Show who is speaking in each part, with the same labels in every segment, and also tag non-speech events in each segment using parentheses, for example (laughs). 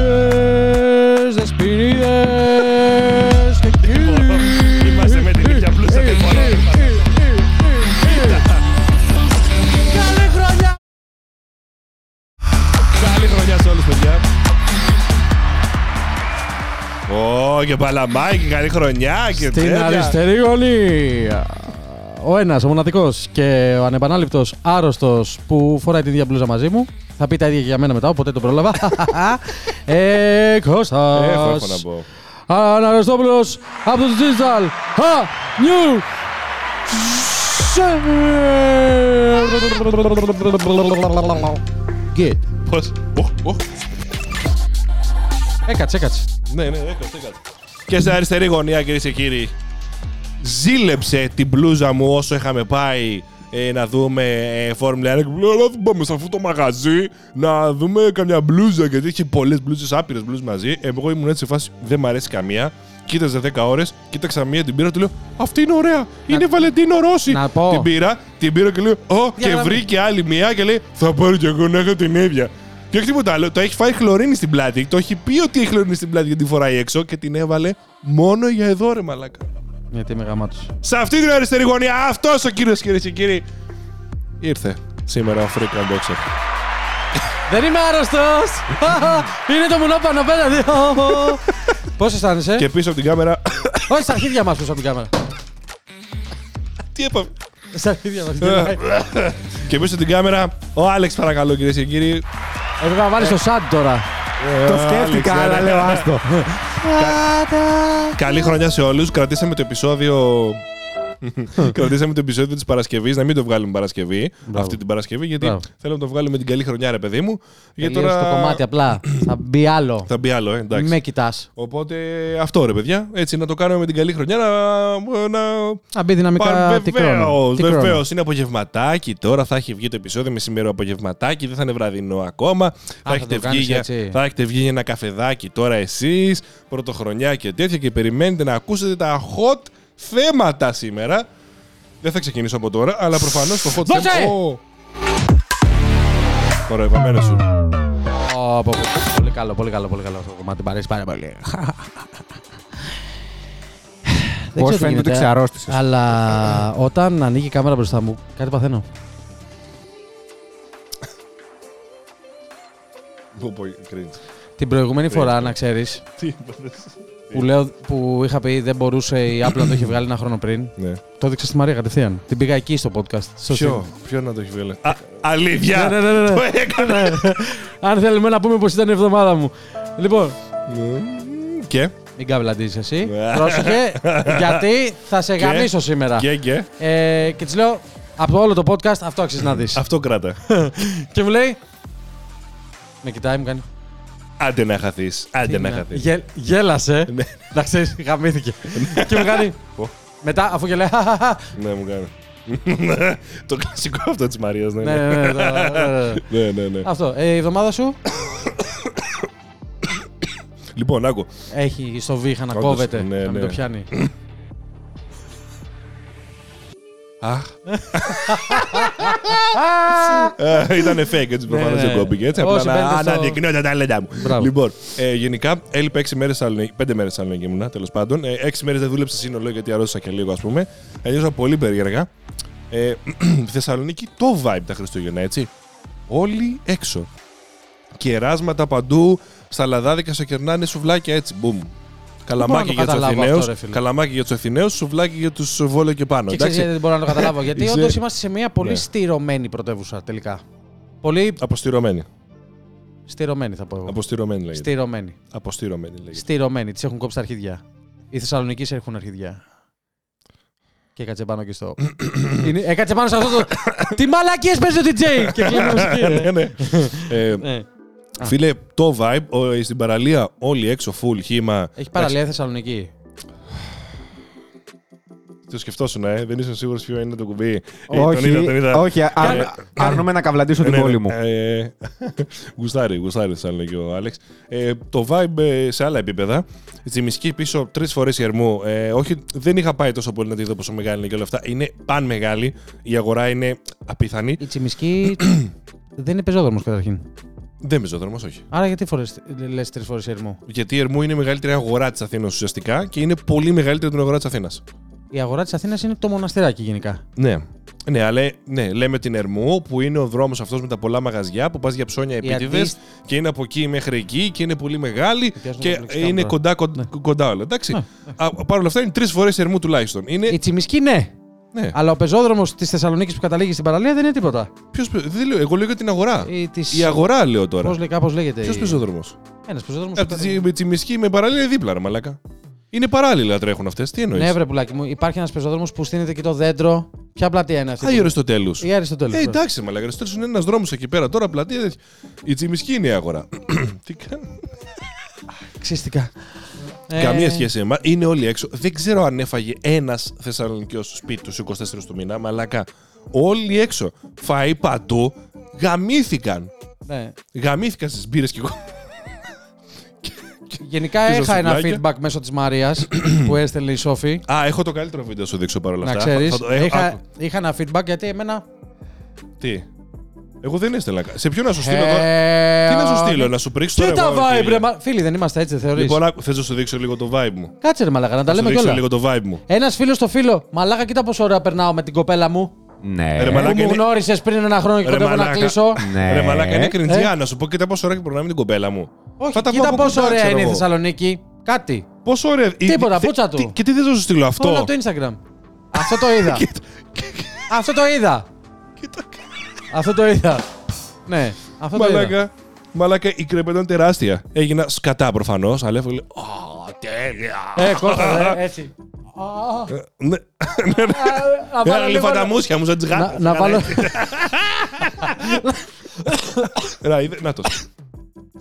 Speaker 1: Κυρίες, δεσποινίδες και κύριοι.
Speaker 2: Είμαστε με την ίδια πλούσια και μόνο.
Speaker 1: Καλή χρονιά!
Speaker 2: Καλή χρονιά σε όλους, παιδιά. Ω, και παλαμάκι, καλή χρονιά και
Speaker 1: Στην
Speaker 2: τέτοια.
Speaker 1: αριστερή γωνία. Ο ένας, ο μοναδικός και ο ανεπανάληπτος άρρωστος που φοράει την ίδια μπλούζα μαζί μου. Θα πει τα ίδια και για μένα μετά, οπότε το πρόλαβα. (laughs) ε, Κώστας.
Speaker 2: Έχω, έχω να πω.
Speaker 1: Αναριστόπουλος από το Digital. Ha! New! Get.
Speaker 2: Πώς; Οχ, οχ.
Speaker 1: Έκατσε, έκατσε.
Speaker 2: Ναι, ναι, έκατσε, έκατσε. Και στην αριστερή γωνία, κυρίες και κύριοι, ζήλεψε την μπλούζα μου όσο είχαμε πάει ε, να δούμε ε, Φόρμουλα 1. Και μου λέει, «Αλλά θα πάμε σε αυτό το μαγαζί να δούμε καμιά μπλούζα. Γιατί είχε πολλές μπλούζες, άπειρες μπλούζες μαζί. Ε, Εγώ ήμουν έτσι σε φάση, δεν μ' αρέσει καμία. Κοίταζε 10 ώρες, κοίταξα μία την πήρα, του λέω Αυτή είναι ωραία. Είναι Βαλεντίνο Ρώση.
Speaker 1: να πω.
Speaker 2: Την πήρα, την πήρα και λέω Ω, και
Speaker 1: να-
Speaker 2: βρήκε άλλη μία και λέει Θα πάρω κι εγώ να έχω την ίδια. Και όχι τίποτα άλλο, το έχει φάει χλωρίνη στην πλάτη. Το έχει πει ότι έχει χλωρίνη στην πλάτη γιατί τη φοράει έξω και την έβαλε μόνο για εδώ, ρε μαλάκα.
Speaker 1: Γιατί είμαι γαμάτος.
Speaker 2: Σε αυτή την αριστερή γωνία, αυτός ο κύριος κυρίε και κύριοι. Ήρθε σήμερα ο Freak Boxer.
Speaker 1: Δεν είμαι άρρωστος! (laughs) Είναι το μονόπανο απέναντι! Πώς αισθάνεσαι;
Speaker 2: Και πίσω από την κάμερα.
Speaker 1: Όχι, στα αρχίδια μας πίσω από την κάμερα.
Speaker 2: Τι έπαμε.
Speaker 1: Στα αρχίδια μας.
Speaker 2: και πίσω από την κάμερα, ο Άλεξ, παρακαλώ κυρίες και κύριοι.
Speaker 1: Έπρεπε να βάλεις το σαντ τώρα.
Speaker 3: Το
Speaker 2: Ε,
Speaker 3: σκέφτηκα,
Speaker 2: Άλεξ,
Speaker 3: αλλά
Speaker 2: ναι,
Speaker 3: λέω
Speaker 2: ναι.
Speaker 3: άστο.
Speaker 2: Καλή χρονιά σε όλους. Κρατήσαμε το επεισόδιο. (laughs) Κρατήσαμε το επεισόδιο της Παρασκευής, να μην το βγάλουμε Παρασκευή.
Speaker 1: Μπράβο.
Speaker 2: Αυτή την Παρασκευή, γιατί
Speaker 1: Μπράβο.
Speaker 2: θέλω να το βγάλουμε την καλή χρονιά, ρε παιδί μου. Γιατί
Speaker 1: Τελείωσε το κομμάτι απλά. (clears throat) Θα μπει άλλο.
Speaker 2: Θα μπει άλλο, ε, εντάξει.
Speaker 1: Μη με κοιτάς.
Speaker 2: Οπότε αυτό ρε παιδιά. Έτσι να το κάνουμε με την καλή χρονιά. Να. να...
Speaker 1: Θα μπει δυναμικά τι χρόνο.
Speaker 2: Βεβαίω,
Speaker 1: Τι χρόνο.
Speaker 2: βεβαίω. Είναι απογευματάκι τώρα. Θα έχει βγει το επεισόδιο μεσημέρο απογευματάκι. Δεν θα είναι βραδινό ακόμα. θα,
Speaker 1: θα
Speaker 2: έχετε
Speaker 1: το
Speaker 2: βγει
Speaker 1: κάνεις
Speaker 2: για,
Speaker 1: έτσι.
Speaker 2: θα έχετε βγει για ένα καφεδάκι τώρα εσείς. Πρωτοχρονιά και τέτοια. Και περιμένετε να ακούσετε τα hot θέματα σήμερα. Δεν θα ξεκινήσω από τώρα, αλλά προφανώς το hot
Speaker 1: Δώσε!
Speaker 2: θέμα. Ω. Ωραία, επαμένω σου.
Speaker 1: Ω, πω, πω. Πολύ καλό, πολύ καλό, πολύ καλό αυτό το κομμάτι. Μ' αρέσει πάρα πολύ. (laughs) Δεν
Speaker 3: Πώς
Speaker 1: ξέρω τι
Speaker 3: φαίνεται ότι
Speaker 1: γίνεται,
Speaker 3: ξεαρρώστησες.
Speaker 1: Αλλά όταν ανοίγει η κάμερα μπροστά μου, κάτι παθαίνω.
Speaker 2: Πω, πω, cringe.
Speaker 1: Την προηγούμενη φορά, να ξέρεις,
Speaker 2: Τι είπατε.
Speaker 1: Που, λέω, που είχα πει δεν μπορούσε η Apple να το έχει βγάλει ένα χρόνο πριν,
Speaker 2: Ναι.
Speaker 1: το έδειξα στη Μαρία κατευθείαν. Την πήγα εκεί στο podcast. Στο
Speaker 2: Ποιο, ποιο να το έχει βγάλει; Α, αλήθεια!
Speaker 1: Ναι, ναι, ναι, ναι.
Speaker 2: Το έκανα!
Speaker 1: Ναι. Αν θέλουμε να πούμε πως ήταν η εβδομάδα μου. Λοιπόν,
Speaker 2: Και,
Speaker 1: μην καβλαντίζει εσύ.
Speaker 2: Ναι.
Speaker 1: Πρόσεχε, γιατί θα σε
Speaker 2: Και-
Speaker 1: γαμίσω σήμερα.
Speaker 2: και, και;
Speaker 1: Ε, και της λέω, από όλο το podcast αυτό αξίζει να δεις.
Speaker 2: Αυτό κράτα. (laughs)
Speaker 1: και μου λέει. Με κοιτάει, μου κάνει.
Speaker 2: Άντε να χαθείς. Άντε να χαθείς.
Speaker 1: Γε- γέλασε. (laughs)
Speaker 2: Ναι.
Speaker 1: να ξέρεις, γαμήθηκε. και μου κάνει.
Speaker 2: Πω.
Speaker 1: μετά, αφού και λέει. «Χαχαχα».
Speaker 2: Ναι, μου κάνει. (laughs) Το κλασικό αυτό της Μαρίας, ναι.
Speaker 1: ναι, ναι, ναι, το- ναι, ναι, ναι. (laughs)
Speaker 2: Ναι, ναι, ναι.
Speaker 1: Αυτό. Ε, η εβδομάδα σου; (coughs)
Speaker 2: Λοιπόν, άκου.
Speaker 1: έχει στο βήχα να
Speaker 2: Όντως,
Speaker 1: κόβεται.
Speaker 2: ναι,
Speaker 1: να μην
Speaker 2: ναι.
Speaker 1: το πιάνει. (coughs)
Speaker 2: Ήταν fake, έτσι προφανώς
Speaker 1: Ναι,
Speaker 2: δεν
Speaker 1: ναι.
Speaker 2: κόπηκε. Έτσι
Speaker 1: Όσοι
Speaker 2: απλά να
Speaker 1: μπαίνετε στο-
Speaker 2: αναδεικνύω τα ταλέντα μου.
Speaker 1: Μπράβο.
Speaker 2: Λοιπόν, ε, γενικά έλειπε 6 μέρες Θεσσαλονίκη. 5 μέρες Θεσσαλονίκη ήμουνα, τέλος πάντων. 6 μέρες δεν δούλεψα σύνολο γιατί αρρώστησα και λίγο, ας πούμε. Ένιωσα πολύ περίεργα. Ε, (clears throat) Θεσσαλονίκη το vibe τα Χριστούγεννα, έτσι. Όλοι έξω. Κεράσματα παντού, στα λαδάδικα σε κερνάνε σουβλάκια έτσι. Μπουμ. Καλαμάκι
Speaker 1: το
Speaker 2: για τους
Speaker 1: καταλάβω
Speaker 2: Αθηναίους.
Speaker 1: αυτό, ρε φίλε.
Speaker 2: Καλαμάκι για τους Αθηναίους, σουβλάκι για τους Βόλιο και πάνω.
Speaker 1: Και ξέρεις
Speaker 2: εντάξει.
Speaker 1: γιατί δεν μπορώ να το καταλάβω. (laughs) Γιατί
Speaker 2: Είσαι-
Speaker 1: όντως είμαστε σε μια πολύ
Speaker 2: Ναι.
Speaker 1: στηρωμένη πρωτεύουσα τελικά. Πολύ
Speaker 2: Αποστηρωμένη.
Speaker 1: στηρωμένη θα πω εγώ.
Speaker 2: Αποστηρωμένη λέγεται.
Speaker 1: Στηρωμένη.
Speaker 2: Αποστηρωμένη λέγεται.
Speaker 1: Στηρωμένη. Τη έχουν κόψει τα αρχίδια. Οι Θεσσαλονίκη έχουν αρχίδια. Και έκατσε πάνω και στο. (coughs) Είναι- Έκατσε πάνω σε αυτό το. Τι μαλακίες παίζει ο DJ! (coughs) Και κλείνει η μουσική.
Speaker 2: Ναι,
Speaker 1: ρε.
Speaker 2: ναι. Ε,
Speaker 1: Ναι.
Speaker 2: Φίλε, το vibe ο- στην παραλία, όλοι έξω, full χήμα.
Speaker 1: Έχει παραλία Θεσσαλονίκη.
Speaker 2: Το σκεφτόσουν, ε. Δεν ήσουν σίγουρος ποιο είναι το κουμπί. Ε,
Speaker 3: Όχι,
Speaker 2: τον είδα, τον είδα.
Speaker 3: όχι, α-
Speaker 2: Κάνε-
Speaker 3: αρνούμε να καβλαντήσω την
Speaker 2: Ναι, ναι,
Speaker 3: πόλη μου.
Speaker 2: ε, (laughs) Γουστάρι, γουστάρι, σαν λέγει ο Άλεξ. Ε, το vibe ε, σε άλλα επίπεδα. Τσιμισκή πίσω τρεις φορές Ερμού. Ε, όχι, δεν είχα πάει τόσο πολύ να τη δω πόσο μεγάλη είναι και όλα αυτά. Είναι παν μεγάλη. Η αγορά είναι απίθανη.
Speaker 1: Η Τσιμισκή (clears throat) δεν είναι πεζόδρομος καταρχήν.
Speaker 2: Δεν πεζόδρομο, όχι.
Speaker 1: Άρα γιατί φορές, λες τρεις φορές ερμό.
Speaker 2: Γιατί η Ερμού είναι η μεγαλύτερη αγορά της Αθήνας ουσιαστικά και είναι πολύ μεγαλύτερη από την αγορά της Αθήνας.
Speaker 1: Η αγορά της Αθήνας είναι το μοναστηράκι γενικά.
Speaker 2: Ναι. Ναι, αλλά ναι, λέμε την Ερμού που είναι ο δρόμος αυτός με τα πολλά μαγαζιά που πας για ψώνια επίτηδες
Speaker 1: αντίστ-
Speaker 2: και είναι από εκεί μέχρι εκεί και είναι πολύ μεγάλη
Speaker 1: πιάσουν
Speaker 2: και
Speaker 1: τα πλεξικά
Speaker 2: είναι
Speaker 1: τώρα.
Speaker 2: κοντά, κοντά, κοντά όλα. Εντάξει.
Speaker 1: Ναι.
Speaker 2: Παρ' όλα αυτά είναι τρεις φορές Ερμού τουλάχιστον. Είναι.
Speaker 1: Η Τσιμισκή ναι.
Speaker 2: Ναι.
Speaker 1: Αλλά ο πεζόδρομος της Θεσσαλονίκης που καταλήγει στην παραλία δεν είναι τίποτα.
Speaker 2: Ποιος, πε- δεν λέω, εγώ λέω για την αγορά.
Speaker 1: Η, της...
Speaker 2: Η αγορά λέω τώρα.
Speaker 1: Πώς, λέει, κάπως λέγεται.
Speaker 2: Ποιος
Speaker 1: η-
Speaker 2: πεζόδρομος;
Speaker 1: Ένας πεζόδρομος.
Speaker 2: Από
Speaker 1: που
Speaker 2: τη
Speaker 1: ήταν-
Speaker 2: Τσι- Τσιμισκή με παραλία δίπλα, ρε μαλάκα. Είναι παράλληλα τρέχουν αυτές. Τι εννοείς;
Speaker 1: Ναι, βρε πουλάκι μου. Υπάρχει ένας πεζόδρομος που στείνεται και το δέντρο. Ποια πλατεία είναι αυτή.
Speaker 2: Α, η Αριστοτέλους.
Speaker 1: Η Αριστοτέλους.
Speaker 2: Ε, εντάξει, μαλάκα. Αριστοτέλους είναι ένας δρόμος εκεί πέρα. Τώρα πλατεία. τέτοια. Η Τσιμισκή είναι η αγορά. (clears throat) Τι κάνει.
Speaker 1: Ξύστηκα. Ε,
Speaker 2: Καμία σχέση. Μα είναι όλοι έξω. Δεν ξέρω αν έφαγε ένας Θεσσαλονικιός στο σπίτι τους 24 του μήνα, μαλακά. Όλοι έξω. Φαΐ παντού. Γαμήθηκαν.
Speaker 1: Ναι.
Speaker 2: Γαμήθηκαν στις μπύρες και εγώ.
Speaker 1: Γενικά
Speaker 2: Και στα
Speaker 1: είχα ένα
Speaker 2: σουβλάκια.
Speaker 1: feedback μέσω της Μαρίας (clears throat) που έστελνε η Σόφη.
Speaker 2: Α, έχω το καλύτερο βίντεο να σου δείξω παρόλα
Speaker 1: Να
Speaker 2: αυτά.
Speaker 1: ξέρεις.
Speaker 2: Θα το- έχω-
Speaker 1: Είχα,
Speaker 2: άκου.
Speaker 1: είχα ένα feedback γιατί εμένα...
Speaker 2: Τι; Εγώ δεν έστελνα. κα- Σε ποιον να σου στείλω τώρα;
Speaker 1: Ε,
Speaker 2: Τι να σου
Speaker 1: ο-
Speaker 2: στείλω, να σου πρίξω
Speaker 1: Τι
Speaker 2: τώρα.
Speaker 1: τα
Speaker 2: εγώ,
Speaker 1: vibe,
Speaker 2: φίλε.
Speaker 1: ρε. μα- Φίλοι, δεν είμαστε έτσι, δεν θεωρείς;
Speaker 2: Λοιπόν, άκου, θες να σου δείξω λίγο το vibe μου;
Speaker 1: Κάτσε ρε μαλάκα, να τα
Speaker 2: Να σου
Speaker 1: λέμε
Speaker 2: δείξω
Speaker 1: κιόλας.
Speaker 2: λίγο το vibe μου.
Speaker 1: Ένας φίλος στο φίλο, μαλάκα, κοίτα πόσο ωραία περνάω με την κοπέλα μου.
Speaker 3: Ναι.
Speaker 2: Ρε,
Speaker 1: Που
Speaker 2: μαλάκα,
Speaker 1: μου
Speaker 2: είναι-
Speaker 1: γνώρισες πριν ένα χρόνο και
Speaker 2: Ρε,
Speaker 1: κοντεύω να
Speaker 2: μαλάκα.
Speaker 1: κλείσω.
Speaker 3: Ναι.
Speaker 2: Ρε μαλάκα, είναι κριντσιά.
Speaker 1: Ε.
Speaker 2: Να σου πω κοίτα πόσο ώρα και προνάμε την κοπέλα μου.
Speaker 1: Όχι,
Speaker 2: Θα τα πω
Speaker 1: κοίτα
Speaker 2: από
Speaker 1: πόσο
Speaker 2: κοντά,
Speaker 1: ωραία
Speaker 2: ξέρω
Speaker 1: είναι η
Speaker 2: εγώ.
Speaker 1: Θεσσαλονίκη. Κάτι.
Speaker 2: Πόσο ωραία.
Speaker 1: Τίποτα,
Speaker 2: Θε-
Speaker 1: πούτσα του.
Speaker 2: τι- Και τι θες να σου στείλω αυτό;
Speaker 1: Όλα από το Instagram. Αυτό το είδα. (laughs) Αυτό το είδα.
Speaker 2: Κοίτα.
Speaker 1: Αυτό το είδα. Ναι, αυτό το είδα.
Speaker 2: Μαλάκα. Μαλάκα, η κρεπέτα είναι τεράστια. Έγινα σκατά προφανώς, αλλά έφυγε. Ω, τέλεια.
Speaker 1: Ε, Κώστα, ε, έτσι. Α,
Speaker 2: Ε, Ναι.
Speaker 1: να βάλω
Speaker 2: Έλα
Speaker 1: λίγο-
Speaker 2: λίγο τα μουσια μου, σαν τις
Speaker 1: να-
Speaker 2: γάτες.
Speaker 1: Να βάλω
Speaker 2: Ρα, είδε- Να το.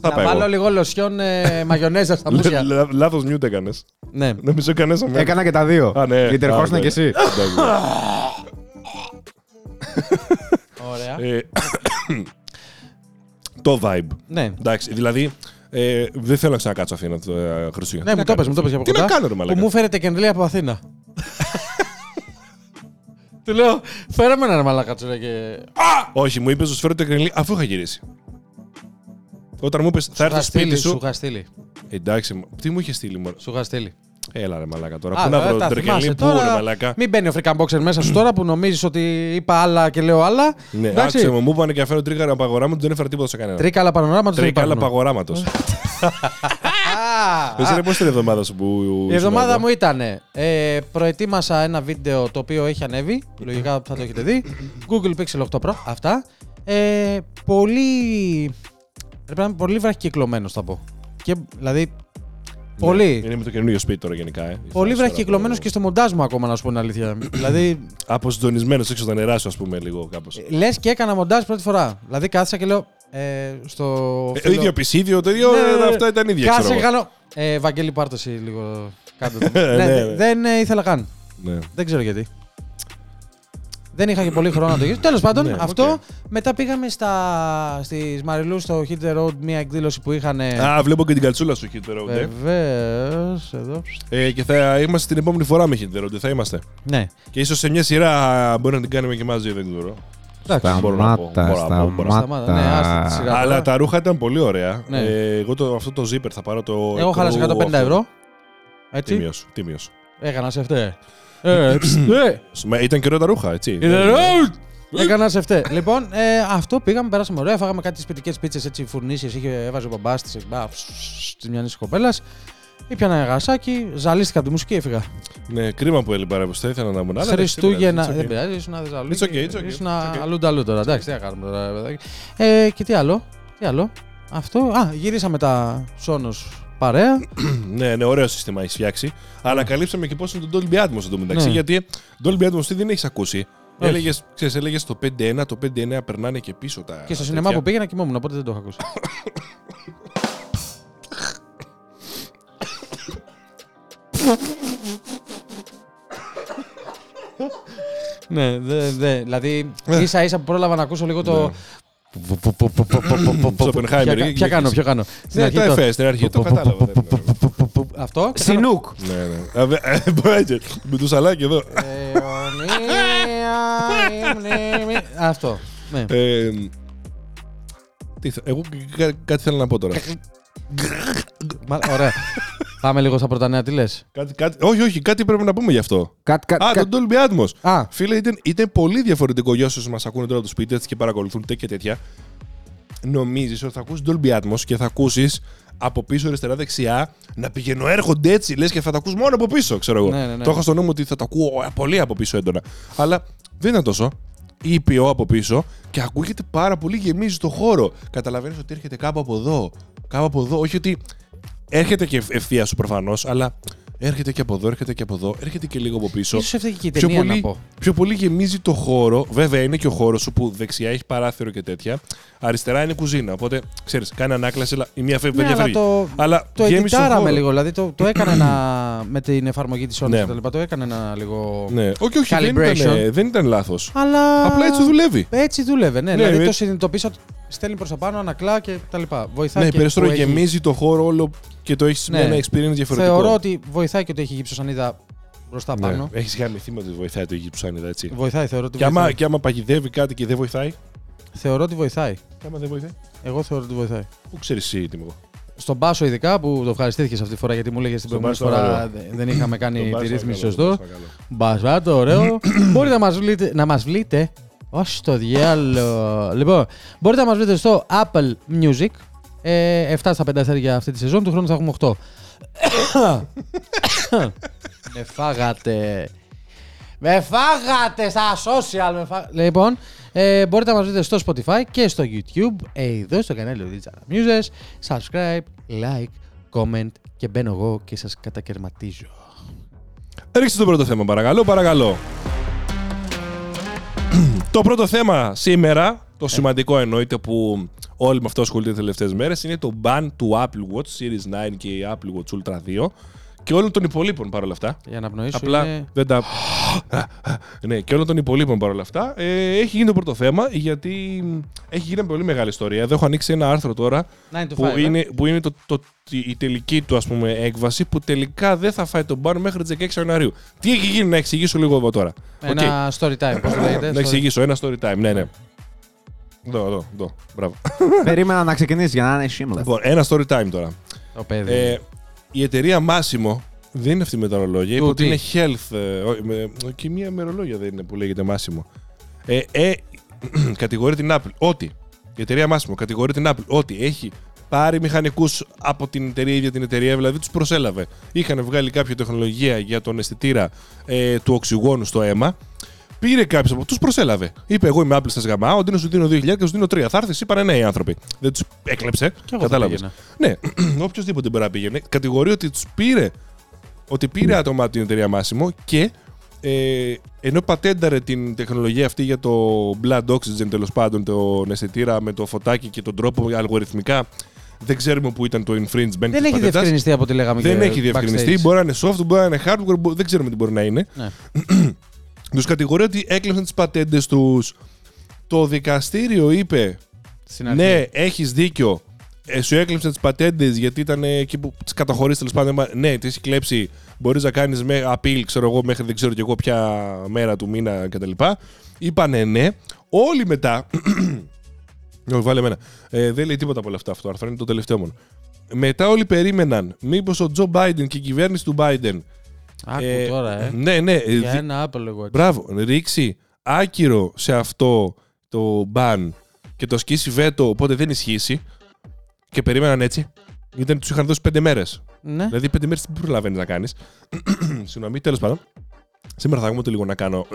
Speaker 2: Θα
Speaker 1: να
Speaker 2: πάω
Speaker 1: βάλω
Speaker 2: εγώ.
Speaker 1: λίγο λοσιόν ε, μαγιονέζα στα μουσια.
Speaker 2: Λα- Λάθος μιούτ έκανες.
Speaker 1: Ναι.
Speaker 2: Νομίζω έκανες αμέσως.
Speaker 3: Έκανα και τα δύο.
Speaker 2: Α, ναι.
Speaker 3: Λίτερ
Speaker 2: Α,
Speaker 3: κι εσύ.
Speaker 2: Εντάξει. (laughs)
Speaker 1: Ωραία.
Speaker 2: Ε, Το vibe.
Speaker 1: Ναι.
Speaker 2: Εντάξει, δηλαδή ε, δεν θέλω να ξανακάτσω Αθήνα το ε, Χριστούγεννα.
Speaker 1: Ναι,
Speaker 2: Τι
Speaker 1: μου
Speaker 2: να
Speaker 1: το πες, μου
Speaker 2: κάνω.
Speaker 1: το πες από
Speaker 2: Τι
Speaker 1: κοντά.
Speaker 2: να κάνω, ρε
Speaker 1: Που
Speaker 2: μαλάκα.
Speaker 1: μου φέρετε κεντρή από Αθήνα. (laughs) Του λέω, φέραμε ένα ρε μαλάκα τσουρέ και...
Speaker 2: Όχι, μου είπες να σου φέρω το εκρηλί αφού είχα γυρίσει. Όταν μου είπες θα έρθω
Speaker 1: Σου
Speaker 2: στο σπίτι
Speaker 1: σου
Speaker 2: σου.
Speaker 1: είχα στείλει.
Speaker 2: Εντάξει, μ- τι μου είχες στείλει μόνο.
Speaker 1: Σου είχα στείλει.
Speaker 2: Έλα ρε μαλάκα τώρα.
Speaker 1: Α,
Speaker 2: Πού να
Speaker 1: βέβαια,
Speaker 2: βρω
Speaker 1: τα
Speaker 2: το
Speaker 1: θυμάσαι.
Speaker 2: τρεκελί, πού
Speaker 1: Τώρα
Speaker 2: ρε μαλάκα;
Speaker 1: Μην μπαίνει ο Freakan Boxer μέσα σου τώρα που νομίζεις ότι είπα άλλα και λέω άλλα.
Speaker 2: Ναι,
Speaker 1: Εντάξει.
Speaker 2: άκουσε με, μου είπανε και φέρω τρίκαρα παγοράματο, δεν έφερα τίποτα σε κανένα.
Speaker 1: Τρίκα άλλα πανοράματος δεν
Speaker 2: Τρίκα άλλα
Speaker 1: υπάρχουν.
Speaker 2: παγοράματος. (laughs) Εσύ ρε, πώς ήταν η εβδομάδα σου που.
Speaker 1: Η εβδομάδα μου ήταν. Ε, προετοίμασα ένα βίντεο το οποίο έχει ανέβει. Λογικά θα το έχετε δει. Google Pixel 8 Pro. Αυτά. Ε, πολύ. Πρέπει να είμαι πολύ βραχικυκλωμένος, θα πω. Και, δηλαδή. Πολύ.
Speaker 2: Είναι με το καινούριο σπίτι τώρα γενικά. Ε.
Speaker 1: Πολύ
Speaker 2: Τώρα,
Speaker 1: βραχικυκλωμένος
Speaker 2: το-
Speaker 1: και στο μοντάζ μου ακόμα, να σου πω την αλήθεια. δηλαδή,
Speaker 2: Αποσυντονισμένο έξω στα νερά σου, ας πούμε, λίγο κάπως.
Speaker 1: λες και έκανα μοντάζ πρώτη φορά. Δηλαδή, κάθισα και λέω. Ε, στο.
Speaker 2: Ε,
Speaker 1: φίλο-
Speaker 2: ίδιο επεισόδιο, το ίδιο.
Speaker 1: Ναι, ναι, ναι.
Speaker 2: Αυτά ήταν ίδια.
Speaker 1: Κάτσε
Speaker 2: ξέρω
Speaker 1: και
Speaker 2: εγώ.
Speaker 1: κάνω. Ε, Βαγγέλη, πάρ' το εσύ λίγο κάτω. (laughs)
Speaker 2: Ναι,
Speaker 1: ναι,
Speaker 2: ναι.
Speaker 1: δε- δεν ε, ήθελα καν.
Speaker 2: Ναι.
Speaker 1: Δεν ξέρω γιατί. Δεν είχα και πολύ χρόνο να το γυρίσω. Τέλος πάντων,
Speaker 2: Ναι,
Speaker 1: αυτό.
Speaker 2: οκ.
Speaker 1: Μετά πήγαμε στα, στις Μαριλούς στο Hit the Road, μια εκδήλωση που είχαν.
Speaker 2: Α, βλέπω και την καλτσούλα σου, Hit the Road. ε.
Speaker 1: Βεβαίως, εδώ.
Speaker 2: Ε, και θα είμαστε την επόμενη φορά με Hit the Road, θα είμαστε.
Speaker 1: Ναι.
Speaker 2: Και ίσως σε μια σειρά μπορεί να την κάνουμε και μαζί, δεν ξέρω.
Speaker 1: Εντάξει.
Speaker 2: μπορώ να πω,
Speaker 3: Σταμάτα,
Speaker 2: μπορώ να πω, μπορώ να
Speaker 1: Σταμάτα, ναι, άστα τη
Speaker 3: σταμάτα.
Speaker 1: σειρά.
Speaker 2: Αλλά τα ρούχα ήταν πολύ ωραία.
Speaker 1: Ναι.
Speaker 2: Ε, εγώ το, αυτό το zipper θα πάρω το.
Speaker 1: Εγώ χάλασα 150
Speaker 2: αυτό.
Speaker 1: ευρώ. Έτσι.
Speaker 2: Τίμιος, τίμιος.
Speaker 1: Έκανα σε αυτέ. Ε, ψ, ε,
Speaker 2: Μα Ήταν καιρό τα ρούχα, έτσι.
Speaker 1: Hit the road! Έκανα σε αυτέ. Λοιπόν, ε, αυτό πήγαμε, περάσαμε ωραία. Φάγαμε κάτι σπιτικές πίτσες έτσι φουρνίσει. Είχε έβαζε ο μπαμπάς τη της μια κοπέλας. Ήπιανα ένα γασάκι, ζαλίστηκα από τη μουσική, έφυγα.
Speaker 2: Ναι, κρίμα που έλειπα ρε, πως θα ήθελα να ήμουν. αλλά
Speaker 1: Χριστούγεννα.
Speaker 2: εντάξει,
Speaker 1: Δεν
Speaker 2: it's okay.
Speaker 1: πειράζει, ήσουν αδεσαλού.
Speaker 2: It's okay, it's okay,
Speaker 1: Ήσουν
Speaker 2: it's okay.
Speaker 1: αλλού αλλού τώρα. Εντάξει, τι να κάνουμε τώρα, ρε παιδάκι. Ε, και τι άλλο. Τι άλλο. Αυτό. Α, γυρίσαμε τα Σόνο παρέα. (clears throat)
Speaker 2: Ναι, ναι, ωραίο σύστημα έχεις φτιάξει. Αλλά καλύψαμε και πώς είναι το Dolby Atmos εδώ μεταξύ.
Speaker 1: Ναι.
Speaker 2: Γιατί Dolby Atmos τι δεν έχεις ακούσει.
Speaker 1: Όχι.
Speaker 2: Έλεγες, ξέρεις, έλεγες το 5.1, το 5.9 περνάνε και πίσω τα.
Speaker 1: Και στο
Speaker 2: τέτοια.
Speaker 1: σινεμά που πήγαινα κοιμόμουν, οπότε δεν το είχα ακούσει. (laughs) ναι, δε, δε, δηλαδή ίσα ίσα που πρόλαβα να ακούσω λίγο το.
Speaker 2: Στο Oppenheimer,
Speaker 1: Ποια-
Speaker 2: για-
Speaker 1: Ποια κάνω,
Speaker 2: για-
Speaker 1: ποιο κάνω. Στην
Speaker 2: Ναι,
Speaker 1: αρχή
Speaker 2: το
Speaker 1: το-
Speaker 2: εφέ στην αρχή, το κατάλαβα. δεν είναι.
Speaker 1: Αυτό;
Speaker 3: Σινούκ.
Speaker 2: Ναι, ναι. Α, βε- ε, μπορεί, Με το σαλάκι εδώ.
Speaker 1: Αυτό. Ναι.
Speaker 2: Ε, Τι θα- Εγώ κα- κάτι θέλω να πω τώρα.
Speaker 1: Μα- Ωραία. Πάμε λίγο στα πρώτα νέα, τι λες;
Speaker 2: κάτι, κάτι, όχι, όχι, κάτι πρέπει να πούμε γι' αυτό.
Speaker 3: Κατ, κατ,
Speaker 2: Α,
Speaker 3: κατ-
Speaker 2: τον Dolby Atmos.
Speaker 1: Α,
Speaker 2: Φίλε, ήταν, ήταν πολύ διαφορετικό για όσους μας ακούνε τώρα από το σπίτι έτσι και παρακολουθούν τέτοια και τέτοια. Νομίζεις ότι θα ακούσει Dolby Atmos και θα ακούσεις από πίσω αριστερά-δεξιά να πηγαίνω έρχονται έτσι, λες και θα τα ακούς μόνο από πίσω, ξέρω εγώ.
Speaker 1: Ναι, ναι, ναι.
Speaker 2: Το έχω στο νου μου ότι θα τα ακούω πολύ από πίσω έντονα. Αλλά δεν είναι τόσο. Ήπιο από πίσω και ακούγεται πάρα πολύ, γεμίζει το χώρο. Καταλαβαίνεις ότι έρχεται κάπου από εδώ. Κάπου από εδώ. Όχι ότι έρχεται και ευθεία σου προφανώς, αλλά έρχεται και από εδώ, έρχεται και από εδώ, έρχεται και λίγο από πίσω.
Speaker 1: ίσως έφταιγε και η
Speaker 2: Πιο
Speaker 1: ταινία
Speaker 2: πολύ,
Speaker 1: να πω.
Speaker 2: πιο πολύ γεμίζει το χώρο. Βέβαια είναι και ο χώρος σου που δεξιά έχει παράθυρο και τέτοια. Αριστερά είναι κουζίνα. Οπότε ξέρεις, κάνει ανάκλαση, αλλά η μία φεύγει,
Speaker 1: Ναι,
Speaker 2: η άλλη
Speaker 1: αλλά
Speaker 2: φεύγει.
Speaker 1: το,
Speaker 2: Αλλά
Speaker 1: το
Speaker 2: γέμισε το
Speaker 1: εντιτάραμε
Speaker 2: χώρο.
Speaker 1: λίγο. Δηλαδή το, το έκανε ένα. (clears throat) με την εφαρμογή της Sony
Speaker 2: Ναι.
Speaker 1: και τα λοιπά. Το έκανε ένα λίγο.
Speaker 2: Ναι. Όχι, όχι, δεν
Speaker 1: Calibration.
Speaker 2: ήταν, δεν ήταν λάθος.
Speaker 1: Αλλά.
Speaker 2: Απλά έτσι δουλεύει.
Speaker 1: Έτσι δούλευε, ναι.
Speaker 2: Ναι,
Speaker 1: δηλαδή
Speaker 2: ε-
Speaker 1: το συνειδητοποίησα ότι στέλνει προς τα πάνω, ανακλά και τα λοιπά. Βοηθάει
Speaker 2: Ναι,
Speaker 1: και
Speaker 2: περισσότερο
Speaker 1: που έχει-
Speaker 2: γεμίζει το χώρο όλο και το έχεις
Speaker 1: Ναι.
Speaker 2: με ένα experience διαφορετικό.
Speaker 1: Θεωρώ ότι βοηθάει και ότι έχει γύψο-σανίδα μπροστά πάνω.
Speaker 2: Ναι. Έχεις γαμηθεί με ότι βοηθάει το γη του σάνιδα έτσι.
Speaker 1: Βοηθάει, θεωρώ ότι
Speaker 2: Και άμα,
Speaker 1: βοηθάει.
Speaker 2: και άμα παγιδεύει κάτι και δεν βοηθάει;
Speaker 1: Θεωρώ ότι βοηθάει.
Speaker 2: Και άμα δεν βοηθάει;
Speaker 1: Εγώ θεωρώ ότι βοηθάει.
Speaker 2: Πού ξέρεις εσύ τι είμαι εγώ;
Speaker 1: Στον Πάσο, ειδικά που το ευχαριστήθηκε αυτή τη φορά γιατί μου έλεγε την
Speaker 2: Στον
Speaker 1: προηγούμενη
Speaker 2: Πάσο,
Speaker 1: φορά
Speaker 2: παρακαλώ.
Speaker 1: δε- δεν είχαμε
Speaker 2: Τον
Speaker 1: κάνει
Speaker 2: Πάσο,
Speaker 1: τη ρύθμιση
Speaker 2: παρακαλώ,
Speaker 1: σωστό.
Speaker 2: παρακαλώ.
Speaker 1: Μπασβάτο, ωραίο. (clears throat) μπορείτε να μας βρείτε, να μας βρείτε ως το διάλογο. Λοιπόν, μπορείτε να μας βρείτε στο Apple Music. Ε, 7 στα 5 αστέρια για αυτή τη σεζόν. Του χρόνου θα έχουμε 8. (coughs) με φάγατε. Με φάγατε στα social. Με φά... Λοιπόν, ε, μπορείτε να μας βρείτε στο Spotify και στο YouTube. Ε, εδώ στο κανάλι του Digital Muses. Subscribe, like, comment και μπαίνω εγώ και σας κατακαιρματίζω.
Speaker 2: Ρίξτε το πρώτο θέμα, παρακαλώ, παρακαλώ. το πρώτο θέμα σήμερα, το σημαντικό εννοείται που όλοι με αυτό ασχολούνται τις τελευταίες μέρες, είναι το ban του Apple Watch Series 9 και η Apple Watch Ultra 2 και όλων των υπολείπων παρόλα αυτά.
Speaker 1: Για να πνοήσω
Speaker 2: Απλά
Speaker 1: είναι...
Speaker 2: δεν τα. ναι, και όλων των υπολείπων παρόλα αυτά. Ε, έχει γίνει το πρώτο θέμα γιατί έχει γίνει μια πολύ μεγάλη ιστορία. Εδώ έχω ανοίξει ένα άρθρο τώρα
Speaker 1: 9 to 5,
Speaker 2: που
Speaker 1: ε;
Speaker 2: είναι, που είναι το, το, η τελική του ας πούμε, έκβαση που τελικά δεν θα φάει τον μπαν μέχρι τις 16 Ιανουαρίου. Τι έχει γίνει να εξηγήσω λίγο εγώ τώρα.
Speaker 1: Ένα story time, πώς το λέγεται.
Speaker 2: Να
Speaker 1: story-
Speaker 2: εξηγήσω ένα story time. Ναι, ναι. Εδώ, εδώ, εδώ. Μπράβο. (laughs)
Speaker 3: Περίμενα να ξεκινήσεις για να είναι shameless.
Speaker 2: λοιπόν, ένα story time τώρα.
Speaker 1: Το παιδί.
Speaker 2: Ε, η εταιρεία Massimo δεν είναι αυτή με τα ρολόγια. Είπε
Speaker 1: Του
Speaker 2: ότι
Speaker 1: τι;
Speaker 2: είναι health. ε, όχι, με- και μία με ρολόγια δεν είναι που λέγεται Massimo. Ε, ε, (clears throat) κατηγορεί την Apple ότι η εταιρεία Massimo κατηγορεί την Apple ότι έχει πάρει μηχανικούς από την εταιρεία ίδια την εταιρεία, δηλαδή τους προσέλαβε. Είχαν βγάλει κάποια τεχνολογία για τον αισθητήρα ε, του οξυγόνου στο αίμα. Πήρε κάποιος από τους, προσέλαβε. Είπε: Εγώ είμαι Apple, σας γαμάω. Αντί να σου δίνω 2.000 και σου δίνω 3. Θα έρθεις, είπανε ναι οι άνθρωποι. Δεν τους έκλεψε.
Speaker 1: Κι εγώ θα
Speaker 2: Κατάλαβες.
Speaker 1: πήγαινα.
Speaker 2: Ναι, (clears throat) οποιοδήποτε μπορεί να πήγαινε. Κατηγορεί ότι τους πήρε, ότι πήρε άτομα από την εταιρεία Massimo και ε, ενώ πατένταρε την τεχνολογία αυτή για το blood oxygen τέλος πάντων, τον αισθητήρα με το φωτάκι και τον τρόπο αλγοριθμικά, δεν ξέρουμε που ήταν το infringement
Speaker 1: Δεν
Speaker 2: της
Speaker 1: έχει
Speaker 2: πατέντας.
Speaker 1: διευκρινιστεί από ό,τι λέγαμε
Speaker 2: Δεν
Speaker 1: και
Speaker 2: έχει διευκρινιστεί.
Speaker 1: backstage.
Speaker 2: Μπορεί να είναι software, μπορεί να είναι hardware, μπο- δεν ξέρουμε τι μπορεί να είναι.
Speaker 1: Ναι. (clears throat)
Speaker 2: Τους κατηγορεί ότι έκλεψαν τις πατέντες τους. Το δικαστήριο είπε
Speaker 1: Στην αρχή.
Speaker 2: ναι, έχεις δίκιο. Ε, σου έκλεψε τις πατέντες γιατί ήταν εκεί που τις καταχωρείς τέλος πάντων. Μα- Ναι, τις έχει κλέψει. Μπορείς να κάνεις με appeal, ξέρω εγώ, μέχρι δεν ξέρω κι εγώ ποια μέρα του μήνα κτλ. Είπανε ναι. Όλοι μετά. (clears throat) Όχι, βάλε εμένα. Ε, δεν λέει τίποτα από όλα αυτά αυτό το άρθρο, είναι το τελευταίο μόνο. Μετά όλοι περίμεναν μήπως ο Τζο Μπάιντεν και η κυβέρνηση του Μπάιντεν.
Speaker 1: Άκου
Speaker 2: ε,
Speaker 1: τώρα, ε.
Speaker 2: Ναι, ναι. ε,
Speaker 1: Για
Speaker 2: δι-
Speaker 1: ένα Apple εγώ έτσι.
Speaker 2: Μπράβο, ρίξει άκυρο σε αυτό το ban και το ασκήσει βέτο, οπότε δεν ισχύσει. Και περίμεναν έτσι. Γιατί τους είχαν δώσει πέντε μέρες.
Speaker 1: Ναι.
Speaker 2: Δηλαδή, πέντε μέρες τι προλαβαίνεις να κάνεις. (clears throat) Συγγνώμη, τέλος πάντων. Σήμερα θα έχουμε το λίγο να κάνω.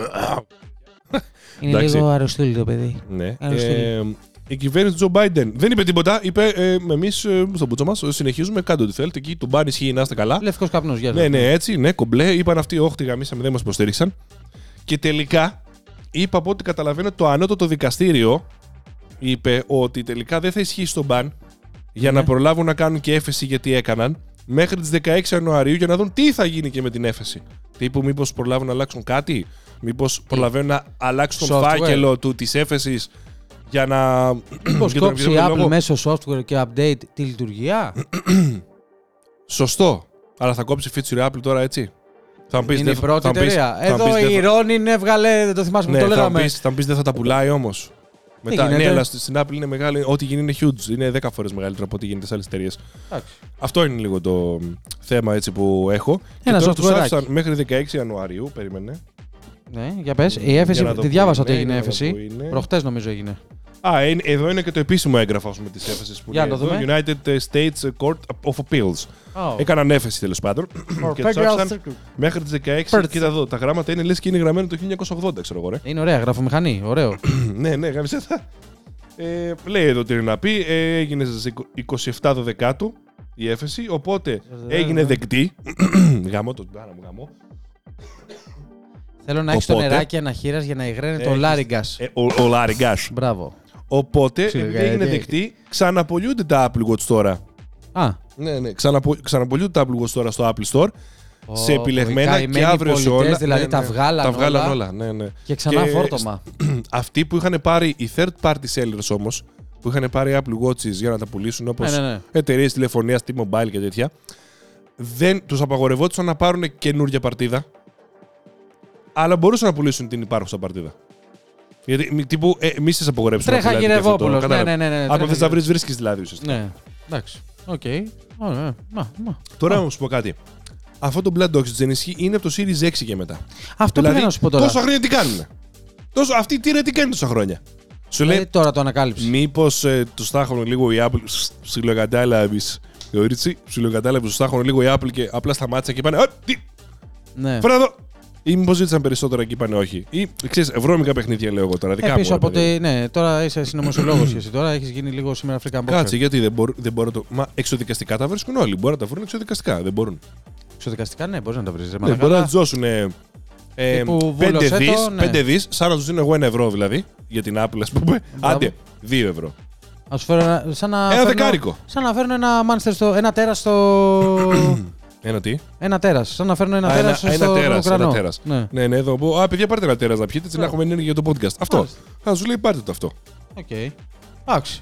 Speaker 1: Είναι
Speaker 2: εντάξει.
Speaker 1: λίγο αρρωστούλη το παιδί.
Speaker 2: ναι.
Speaker 1: Αρρωστή.
Speaker 2: Ε, η κυβέρνηση του Τζο Μπάιντεν δεν είπε τίποτα. Είπε, ε, εμείς ε, στον πούτσο μας συνεχίζουμε, κάντε ό,τι θέλετε. Εκεί του μπαν ισχύει να είστε καλά.
Speaker 1: Λευκός καπνός, γεια
Speaker 2: Ναι,
Speaker 1: σας.
Speaker 2: ναι, έτσι, ναι, κομπλέ. Είπαν αυτοί, όχι, τη γαμίσαμε, δεν μας υποστήριξαν. Και τελικά, είπα από ό,τι καταλαβαίνω, το ανώτατο δικαστήριο είπε ότι τελικά δεν θα ισχύσει το μπαν για
Speaker 1: Ναι.
Speaker 2: να προλάβουν να κάνουν και έφεση γιατί έκαναν μέχρι τις 16 Ιανουαρίου για να δουν τι θα γίνει και με την έφεση. Τύπου, μήπως προλάβουν να αλλάξουν κάτι, μήπως προλαβαίνουν να αλλάξουν τον
Speaker 1: Software.
Speaker 2: φάκελο του της έφεσης για να. (clears throat)
Speaker 1: Μήπως
Speaker 2: για τον
Speaker 1: κόψει η
Speaker 2: οποιοδήποτε
Speaker 1: Apple
Speaker 2: λόγο.
Speaker 1: μέσω software και update τη λειτουργία; (clears throat)
Speaker 2: Σωστό. Αλλά θα κόψει feature Apple τώρα έτσι. Θα μου πεις,
Speaker 1: Είναι η
Speaker 2: δεν-
Speaker 1: πρώτη
Speaker 2: θα μου πεις-
Speaker 1: εταιρεία.
Speaker 2: θα μου
Speaker 1: Εδώ
Speaker 2: πεις, δεν
Speaker 1: η
Speaker 2: θα-
Speaker 1: Ronin έβγαλε, δεν το θυμάσαι που
Speaker 2: Ναι,
Speaker 1: το
Speaker 2: θα μου
Speaker 1: λέγαμε.
Speaker 2: πεις, θα μου πεις δεν θα τα πουλάει όμως. Μετά,
Speaker 1: γίνεται;
Speaker 2: ναι, αλλά στη- στην Apple είναι μεγάλη. Ό,τι γίνει είναι huge. Είναι 10 φορές μεγαλύτερο από ό,τι γίνεται σε άλλες εταιρείες.
Speaker 1: Εντάξει.
Speaker 2: Αυτό είναι λίγο το θέμα έτσι που έχω.
Speaker 1: Ένα
Speaker 2: και τώρα τους
Speaker 1: softwareάκι.
Speaker 2: άφησαν μέχρι 16 Ιανουαρίου. Περίμενε.
Speaker 1: Ναι, για πες. Η έφεση,
Speaker 2: Για να δω
Speaker 1: τη
Speaker 2: πού
Speaker 1: διάβασα
Speaker 2: είναι,
Speaker 1: ότι έγινε
Speaker 2: για να δω
Speaker 1: έφεση.
Speaker 2: πού είναι.
Speaker 1: Προχτές νομίζω έγινε.
Speaker 2: Α, είναι- εδώ είναι και το επίσημο έγγραφο ας πούμε, της έφεσης που
Speaker 1: Για
Speaker 2: λέει
Speaker 1: να το
Speaker 2: εδώ, United States Court of Appeals.
Speaker 1: Oh.
Speaker 2: Έκαναν έφεση τέλος πάντων. και τους άφησαν
Speaker 1: Federal
Speaker 2: μέχρι τις 16.
Speaker 1: First.
Speaker 2: Κοίτα εδώ, τα γράμματα είναι λες και είναι γραμμένο το 1980, ξέρω εγώ. Ρε.
Speaker 1: Είναι ωραία, γραφομηχανή. Ωραίο. (clears throat)
Speaker 2: ναι, ναι, γάμισε τα. Ε, λέει εδώ τι είναι να πει. Ε, έγινε στις 27 Δεκάτου η έφεση, οπότε έγινε δεκτή. (clears throat) γαμώ το μπάρα μου, γαμώ.
Speaker 1: Θέλω να έχεις το
Speaker 2: Οπότε-
Speaker 1: νεράκι αναχείρα για να υγραίνει το
Speaker 2: Έχεις-
Speaker 1: λάριγκας.
Speaker 2: Ε, ο, ο Λάριγκας.
Speaker 1: Μπράβο.
Speaker 2: Οπότε,
Speaker 1: Ξύλο,
Speaker 2: επειδή έγινε
Speaker 1: γιατί-
Speaker 2: δεκτή, ξαναπολιούνται τα Apple Watch τώρα.
Speaker 1: Α,
Speaker 2: Ναι, ναι, ξαναπο, ξαναπολιούνται τα Apple Watch τώρα στο Apple Store. σε
Speaker 1: Ω,
Speaker 2: επιλεγμένα
Speaker 1: οι
Speaker 2: και
Speaker 1: καημένοι
Speaker 2: αύριο σε
Speaker 1: πολιτές,
Speaker 2: όλα.
Speaker 1: Δηλαδή
Speaker 2: Ναι,
Speaker 1: τα
Speaker 2: ναι.
Speaker 1: βγάλαν,
Speaker 2: Τα βγάλαν
Speaker 1: όλα,
Speaker 2: όλα. Ναι, ναι.
Speaker 1: Και ξανά
Speaker 2: Και
Speaker 1: φόρτωμα. (clears throat)
Speaker 2: Αυτοί που είχαν πάρει οι third party sellers όμως, που είχαν πάρει Apple Watches για να τα πουλήσουν όπως
Speaker 1: Ναι, ναι, ναι.
Speaker 2: εταιρείες τηλεφωνίας, T-Mobile και τέτοια, δεν τους απαγορευόντουσαν να πάρουν καινούργια παρτίδα, αλλά μπορούσαν να πουλήσουν την υπάρχουσα παρτίδα. Γιατί μη- τύπου ε, εμεί σα απαγορεύσουμε.
Speaker 1: Τρέχα Γυρευόπουλο. Ναι, ναι, ναι. ναι,
Speaker 2: Αν
Speaker 1: τρέχα
Speaker 2: θε να βρεις, βρίσκεις δηλαδή ουσιαστικά.
Speaker 1: Ναι, εντάξει. Οκ. Ωραία. Μα, μα.
Speaker 2: Τώρα να σου πω κάτι. Αυτό το Blood Oxygen ισχύει είναι από το Series 6 και μετά.
Speaker 1: Αυτό
Speaker 2: δηλαδή,
Speaker 1: πήγα να σου πω τώρα.
Speaker 2: τόσα χρόνια τι κάνουν. Τόσο, αυτή τι ρε τι κάνει τόσα χρόνια; Σου λέει,
Speaker 1: Δηλαδή τώρα το ανακάλυψες.
Speaker 2: Μήπως ε, του τάχωνε λίγο η Apple. Ψιλοκατάλαβε. Θεωρήτσι, ψιλοκατάλαβε, του τάχωνε λίγο η Apple και απλά σταμάτησε και είπανε. «Α, Τι,
Speaker 1: Ναι.
Speaker 2: φέρε εδώ. Ή μήπως ζήτησαν περισσότερα και είπανε όχι. Ή ξέρεις, βρώμικα παιχνίδια λέω εγώ τώρα. Δικά
Speaker 1: Ε,
Speaker 2: μου,
Speaker 1: πίσω
Speaker 2: ρε
Speaker 1: από
Speaker 2: παιδί μου.
Speaker 1: ότι. Ναι, τώρα είσαι συνωμοσιολόγος και εσύ τώρα έχεις γίνει λίγο σήμερα African Boxer.
Speaker 2: Κάτσε, γιατί δεν, μπορώ, δεν μπορώ το. Μα εξοδικαστικά τα βρίσκουν όλοι. Μπορεί να τα βρουν εξοδικαστικά. Δεν μπορούν.
Speaker 1: Εξοδικαστικά, ναι, μπορείς να τα βρεις.
Speaker 2: Δεν μπορεί να τους δώσουν. Ε, ε,
Speaker 1: Τύπου
Speaker 2: 5
Speaker 1: βούλωσέ
Speaker 2: δις,
Speaker 1: το, ναι.
Speaker 2: δις, σαν να τους δίνω εγώ ένα ευρώ δηλαδή. Για την Apple, ας πούμε.
Speaker 1: Μπράβο.
Speaker 2: Άντε, 2 ευρώ.
Speaker 1: Α σου φέρω ένα. Σαν να
Speaker 2: Ένα
Speaker 1: φέρνω-
Speaker 2: δεκάρικο.
Speaker 1: Σαν να φέρνω ένα μάνστερ στο. Ένα τέρα στο. (coughs)
Speaker 2: Ένα τι;
Speaker 1: ένα τέρας. Σαν να φέρνω ένα
Speaker 2: Α,
Speaker 1: τέρας
Speaker 2: ένα-
Speaker 1: στο
Speaker 2: ένα τέρας,
Speaker 1: ουρανό.
Speaker 2: ένα τέρας.
Speaker 1: Ναι.
Speaker 2: Ναι, ναι, εδώ. πω, Α, παιδιά, πάρτε ένα τέρας να πιείτε, έτσι να έχουμε ενέργεια για το podcast. Αυτό.
Speaker 1: Μάλιστα.
Speaker 2: Θα σου λέει, πάρτε το αυτό.
Speaker 1: Οκ. Εντάξει.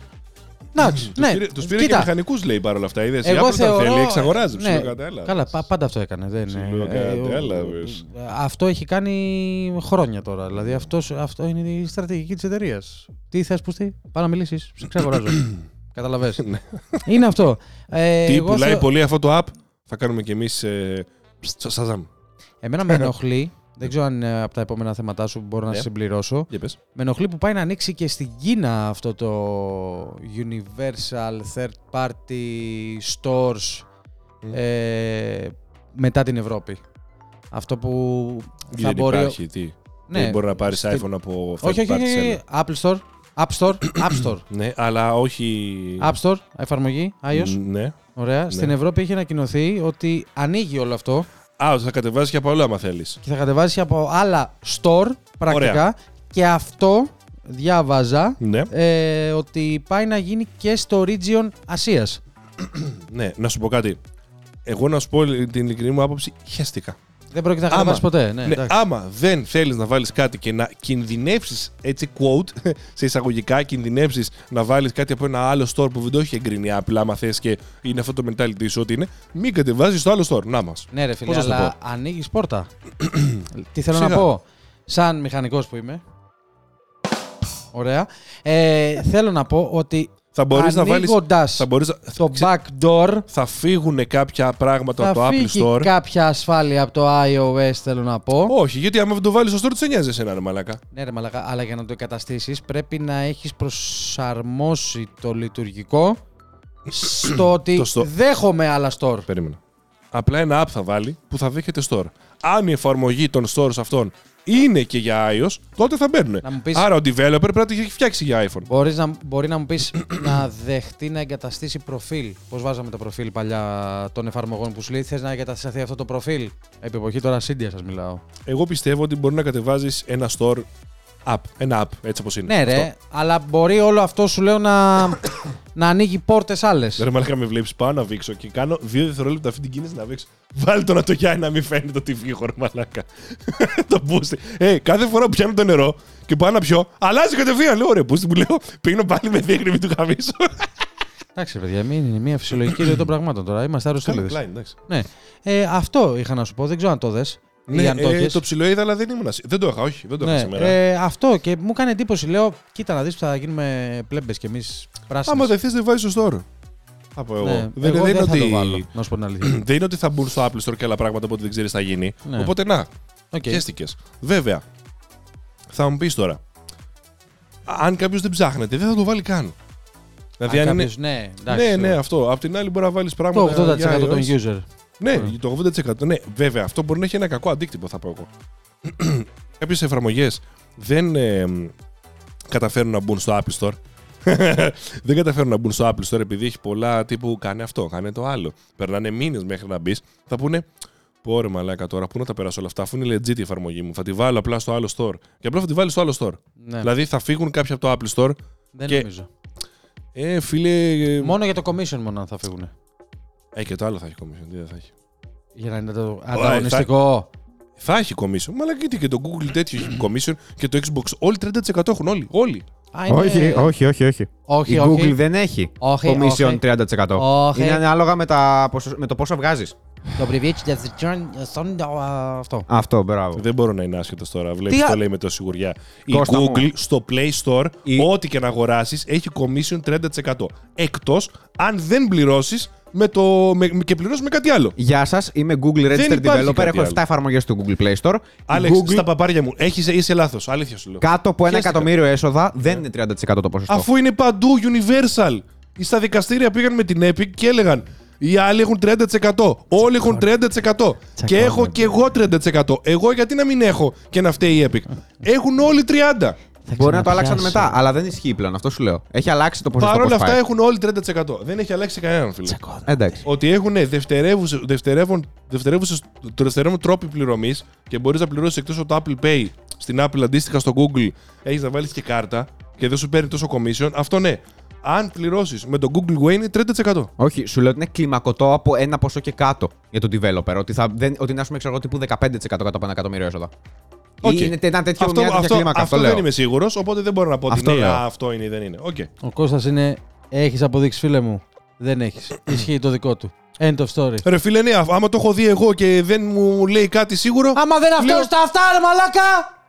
Speaker 1: Εντάξει.
Speaker 2: Τους
Speaker 1: Ναι.
Speaker 2: πήρε, τους πήρε και
Speaker 1: Κοίτα,
Speaker 2: μηχανικούς, λέει παρόλα αυτά. Είδες. Η
Speaker 1: Εγώ
Speaker 2: Apple όταν
Speaker 1: θεωρώ.
Speaker 2: θέλει, εξαγοράζει.
Speaker 1: ναι,
Speaker 2: Ψιλοκατάλαβες.
Speaker 1: καλά, πα- πάντα αυτό έκανε. Δεν,
Speaker 2: Ψιλοκατάλαβες.
Speaker 1: ε, αυτό έχει κάνει χρόνια τώρα. Δηλαδή αυτός, αυτό είναι η στρατηγική της εταιρείας. Τι θες, Πουστή, πάω να μιλήσεις. Σε εξαγοράζω. (clears throat) Καταλαβες.
Speaker 2: Ναι.
Speaker 1: είναι αυτό. Ε,
Speaker 2: Τι
Speaker 1: εγώ
Speaker 2: πουλάει
Speaker 1: θεω-
Speaker 2: πολύ αυτό το app, θα κάνουμε κι εμείς. Ε, Σαζάμ.
Speaker 1: Εμένα με (laughs) ενοχλεί. Δεν ξέρω αν είναι από τα επόμενα θέματά σου μπορώ να
Speaker 2: Ναι.
Speaker 1: συμπληρώσω.
Speaker 2: Για πες.
Speaker 1: Με ενοχλεί που πάει να ανοίξει και στην Κίνα αυτό το Universal Third Party Stores
Speaker 2: Μμ.
Speaker 1: ε, μετά την Ευρώπη. Αυτό που θα
Speaker 2: Δεν
Speaker 1: μπορεί...
Speaker 2: υπάρχει. Τι;
Speaker 1: Ναι.
Speaker 2: Δεν μπορεί να πάρεις
Speaker 1: Στην-
Speaker 2: iPhone από third
Speaker 1: Όχι, όχι,
Speaker 2: party
Speaker 1: όχι,
Speaker 2: seller.
Speaker 1: όχι. Apple Store. App Store. App Store.
Speaker 2: Ναι, αλλά όχι.
Speaker 1: App Store. Εφαρμογή. iOS.
Speaker 2: Ναι.
Speaker 1: Ωραία. Στην Ευρώπη έχει ανακοινωθεί ότι ανοίγει όλο αυτό
Speaker 2: Α, θα κατεβάζει και από όλα άμα θέλεις.
Speaker 1: και θα κατεβάσει από άλλα store πρακτικά.
Speaker 2: Ωραία.
Speaker 1: Και αυτό διάβαζα
Speaker 2: Ναι.
Speaker 1: ε, ότι πάει να γίνει και στο region Ασίας.
Speaker 2: ναι, να σου πω κάτι. Εγώ να σου πω την ειλικρινή μου άποψη, χαίστηκα.
Speaker 1: Δεν πρόκειται να
Speaker 2: Άμα-
Speaker 1: κατεβάσει ποτέ. Ναι,
Speaker 2: Ναι,
Speaker 1: εντάξει.
Speaker 2: άμα δεν θέλεις να βάλεις κάτι και να κινδυνεύσεις, έτσι quote, (laughs) σε εισαγωγικά, κινδυνεύσεις να βάλεις κάτι από ένα άλλο store που δεν το έχει εγκρίνει η Apple, άμα θες και είναι αυτό το mentality σου ότι είναι, μην κατεβάζεις στο άλλο store. Να μας.
Speaker 1: Ναι, ρε φίλε,
Speaker 2: Πώς να σου
Speaker 1: αλλά ανοίγεις πόρτα. (clears throat) Τι θέλω
Speaker 2: Σιγά.
Speaker 1: να πω; Σαν μηχανικός που είμαι. Ωραία. Ε, θέλω να πω ότι
Speaker 2: Θα μπορείς να βάλει.
Speaker 1: ανοίγοντας
Speaker 2: Θα μπορείς, να-
Speaker 1: το
Speaker 2: ξε-
Speaker 1: back door
Speaker 2: θα φύγουν κάποια πράγματα
Speaker 1: θα
Speaker 2: από το Apple
Speaker 1: φύγει
Speaker 2: Store.
Speaker 1: κάποια ασφάλεια από το iOS, θέλω να πω.
Speaker 2: Όχι, γιατί άμα δεν το βάλεις στο store, του σε νοιάζει εσένα, ρε μαλάκα.
Speaker 1: Ναι, ρε μαλακά, αλλά για να το εγκαταστήσεις πρέπει να έχεις προσαρμόσει το λειτουργικό στο (clears throat) ότι
Speaker 2: Το στο-
Speaker 1: δέχομαι άλλα store.
Speaker 2: Περίμενα. Απλά ένα app θα βάλει που θα δέχεται store. Αν η εφαρμογή των stores αυτών είναι και για iOS, τότε θα μπαίνουν.
Speaker 1: Να μου πεις-
Speaker 2: Άρα ο developer πρέπει να το έχει φτιάξει για iPhone.
Speaker 1: Μπορείς να, μπορεί να μου πεις (clears throat) να δεχτεί να εγκαταστήσει προφίλ. Πώς βάζαμε το προφίλ παλιά των εφαρμογών που σου λέει θες να εγκατασταθεί αυτό το προφίλ; Επί εποχή τώρα Σίντια σας μιλάω.
Speaker 2: Εγώ πιστεύω ότι μπορεί να κατεβάζεις ένα store app. Ένα app, έτσι όπως είναι.
Speaker 1: Ναι ρε,
Speaker 2: Αυτό.
Speaker 1: αλλά μπορεί όλο αυτό σου λέω να, (coughs) να ανοίγει πόρτες άλλες.
Speaker 2: Ρε μαλάκα με βλέπεις, πάω να βήξω και κάνω δύο δευτερόλεπτα αυτή την κίνηση να βήξω. Βάλει το να το γιάει να μην φαίνεται το TV χωρί μαλάκα. (laughs) το boost. Ε, κάθε φορά που πιάνω το νερό και πάω να πιω, αλλάζει κατευθείαν. Λέω, ρε, boost μου λέω, πήγαινε πάλι με δείχνει, μην του χαμίσω. (laughs)
Speaker 1: Εντάξει παιδιά, μην είναι μια φυσιολογική ροή των πραγμάτων τώρα. Είμαστε άρρωστοι
Speaker 2: Καλά,
Speaker 1: λίδες.
Speaker 2: πλάι, εντάξει.
Speaker 1: Ναι. Ε, αυτό είχα να σου πω, δεν ξέρω αν το δες.
Speaker 2: Ναι,
Speaker 1: αν το
Speaker 2: ε,
Speaker 1: έχεις.
Speaker 2: το ψηλό είδα, αλλά δεν ήμουν. ασύ- Δεν το είχα, όχι, δεν το είχα
Speaker 1: Ναι,
Speaker 2: σήμερα.
Speaker 1: ε, αυτό και μου έκανε εντύπωση. Λέω, κοίτα να δεις που θα γίνουμε πλέμπες κι εμείς πράσινοι.
Speaker 2: Άμα δεν θες, δεν βάζεις στο store. Θα πω εγώ.
Speaker 1: ναι,
Speaker 2: δεν,
Speaker 1: εγώ
Speaker 2: δεν
Speaker 1: δεν
Speaker 2: είναι
Speaker 1: θα το
Speaker 2: ότι...
Speaker 1: βάλω, να σου πω την αλήθεια. (clears throat)
Speaker 2: δεν είναι ότι θα μπουν στο Apple Store και άλλα πράγματα που δεν ξέρεις τι θα γίνει.
Speaker 1: Ναι.
Speaker 2: Οπότε να,
Speaker 1: Οκ.
Speaker 2: χέστηκες. Βέβαια, θα μου πεις τώρα, αν κάποιος δεν ψάχνεται, δεν θα το βάλει καν. Δηλαδή,
Speaker 1: Αν
Speaker 2: αν είναι.
Speaker 1: κάποιος- ναι, εντάξει,
Speaker 2: Ναι,
Speaker 1: το-
Speaker 2: ναι, αυτό. Απ' την άλλη μπορεί να βάλεις πράγματα.
Speaker 1: Το 80%
Speaker 2: για
Speaker 1: των
Speaker 2: iOS.
Speaker 1: user.
Speaker 2: Ναι,
Speaker 1: Mm.
Speaker 2: το 80%. Ναι, βέβαια, αυτό μπορεί να έχει ένα κακό αντίκτυπο, θα πω εγώ. (clears throat) Κάποιες εφαρμογές δεν ε, μ, καταφέρουν να μπουν στο Apple Store. (laughs) δεν καταφέρουν να μπουν στο Apple Store επειδή έχει πολλά τύπου κάνε αυτό, κάνε το άλλο. Περνάνε μήνες μέχρι να μπεις. Θα πούνε, Πω ρε μαλάκα τώρα, πού να τα περάσω όλα αυτά, αφού είναι legit η εφαρμογή μου. Θα τη βάλω απλά στο άλλο store. Και απλά θα τη βάλει στο άλλο store.
Speaker 1: Ναι,
Speaker 2: Δηλαδή θα φύγουν κάποιοι από το Apple Store.
Speaker 1: δεν
Speaker 2: και-
Speaker 1: νομίζω.
Speaker 2: Ε, φίλε. ε,
Speaker 1: Μόνο για το commission μόνο αν θα φύγουν.
Speaker 2: Ε, και το άλλο θα έχει commission. Τι δεν θα έχει.
Speaker 1: Για να είναι το
Speaker 2: θα-
Speaker 1: ανταγωνιστικό.
Speaker 2: Θα έχει commission. Μα γιατί και το Google τέτοιο έχει commission και το Xbox. Όλοι 30% έχουν όλοι. Όλοι.
Speaker 1: Α, είναι-
Speaker 3: Όχι, όχι, όχι, όχι.
Speaker 1: όχι,
Speaker 3: Η
Speaker 1: όχι.
Speaker 3: Google δεν έχει
Speaker 1: Όχι,
Speaker 3: commission
Speaker 1: όχι.
Speaker 3: 30%.
Speaker 1: Όχι.
Speaker 3: Είναι ανάλογα με, τα, ποσο- με το πόσο βγάζεις.
Speaker 1: Το privilege of the turn son, α, αυτό.
Speaker 3: Αυτό, μπράβο.
Speaker 2: Δεν μπορώ να είναι άσχετος τώρα. Βλέπεις
Speaker 1: Τι α-
Speaker 2: το λέει με τόση σιγουριά. Η
Speaker 3: Κώστα μου.
Speaker 2: Google στο Play Store,
Speaker 3: Η-
Speaker 2: ό,τι και να αγοράσεις, έχει commission 30%. Εκτός αν δεν πληρώσεις με το, με, και πληρώσει με κάτι άλλο.
Speaker 3: Γεια σας, είμαι Google Registered
Speaker 2: υπάρχει
Speaker 3: Developer.
Speaker 2: κάτι
Speaker 3: Έχω 7
Speaker 2: άλλο.
Speaker 3: εφαρμογές του Google Play Store. Η
Speaker 2: Άλεξ,
Speaker 3: Google
Speaker 2: στα παπάρια μου, έχεις, είσαι λάθος. Αλήθεια σου λέω.
Speaker 3: κάτω από ένα
Speaker 2: Χαίστηκα.
Speaker 3: εκατομμύριο έσοδα δεν είναι 30% το ποσοστό.
Speaker 2: Αφού είναι παντού universal. Στα δικαστήρια πήγαν με την Epic και έλεγαν οι άλλοι έχουν 30%. Όλοι έχουν 30%. Και έχω και εγώ 30%. Εγώ γιατί να μην έχω και να φταίει η Epic; (laughs) Έχουν όλοι 30%.
Speaker 3: Μπορεί να το αλλάξαν μετά, αλλά δεν ισχύει πλέον. Αυτό σου λέω. Έχει αλλάξει το ποσοστό.
Speaker 2: Παρ' όλα
Speaker 3: πώς
Speaker 2: αυτά
Speaker 3: πάει.
Speaker 2: έχουν όλοι 30%. Δεν έχει αλλάξει κανέναν, φίλε.
Speaker 3: Εντάξει.
Speaker 2: Ότι έχουν δευτερεύουσες, δευτερεύον, δευτερεύουσες, το δευτερεύον τρόποι πληρωμής και μπορείς να πληρώσεις εκτός από το Apple Pay στην Apple αντίστοιχα στο Google, έχεις να βάλεις και κάρτα και δεν σου παίρνει τόσο commission. Αυτό ναι. Αν πληρώσεις με το Google Pay είναι 30%.
Speaker 3: Όχι, σου λέω ότι είναι κλιμακωτό από ένα ποσό και κάτω για τον developer. Ότι, θα, δεν, ότι είναι, α πούμε, ξέρω εγώ, τύπου 15% κάτω από ένα εκατομμύριο έσοδα.
Speaker 2: Οκ.
Speaker 3: Ή είναι ένα τέτοιο,
Speaker 2: αυτό
Speaker 3: μια τέτοια
Speaker 2: αυτό,
Speaker 3: κλίμακα.
Speaker 2: αυτό
Speaker 3: Αυτό,
Speaker 2: δεν
Speaker 3: λέω.
Speaker 2: είμαι σίγουρος, οπότε δεν μπορώ να πω ότι
Speaker 3: Αυτό
Speaker 2: ναι,
Speaker 3: λέω.
Speaker 2: α, αυτό είναι ή δεν είναι. Οκ.
Speaker 1: Ο Κώστας είναι. Έχεις αποδείξει, φίλε μου. Δεν έχεις. Ισχύει το δικό του. End of story.
Speaker 2: Ρε φίλε, ναι, α- άμα το έχω δει εγώ και δεν μου λέει κάτι σίγουρο.
Speaker 1: Άμα δεν αυτός
Speaker 2: Λέω-
Speaker 1: στα αυτά, ρε μαλάκα!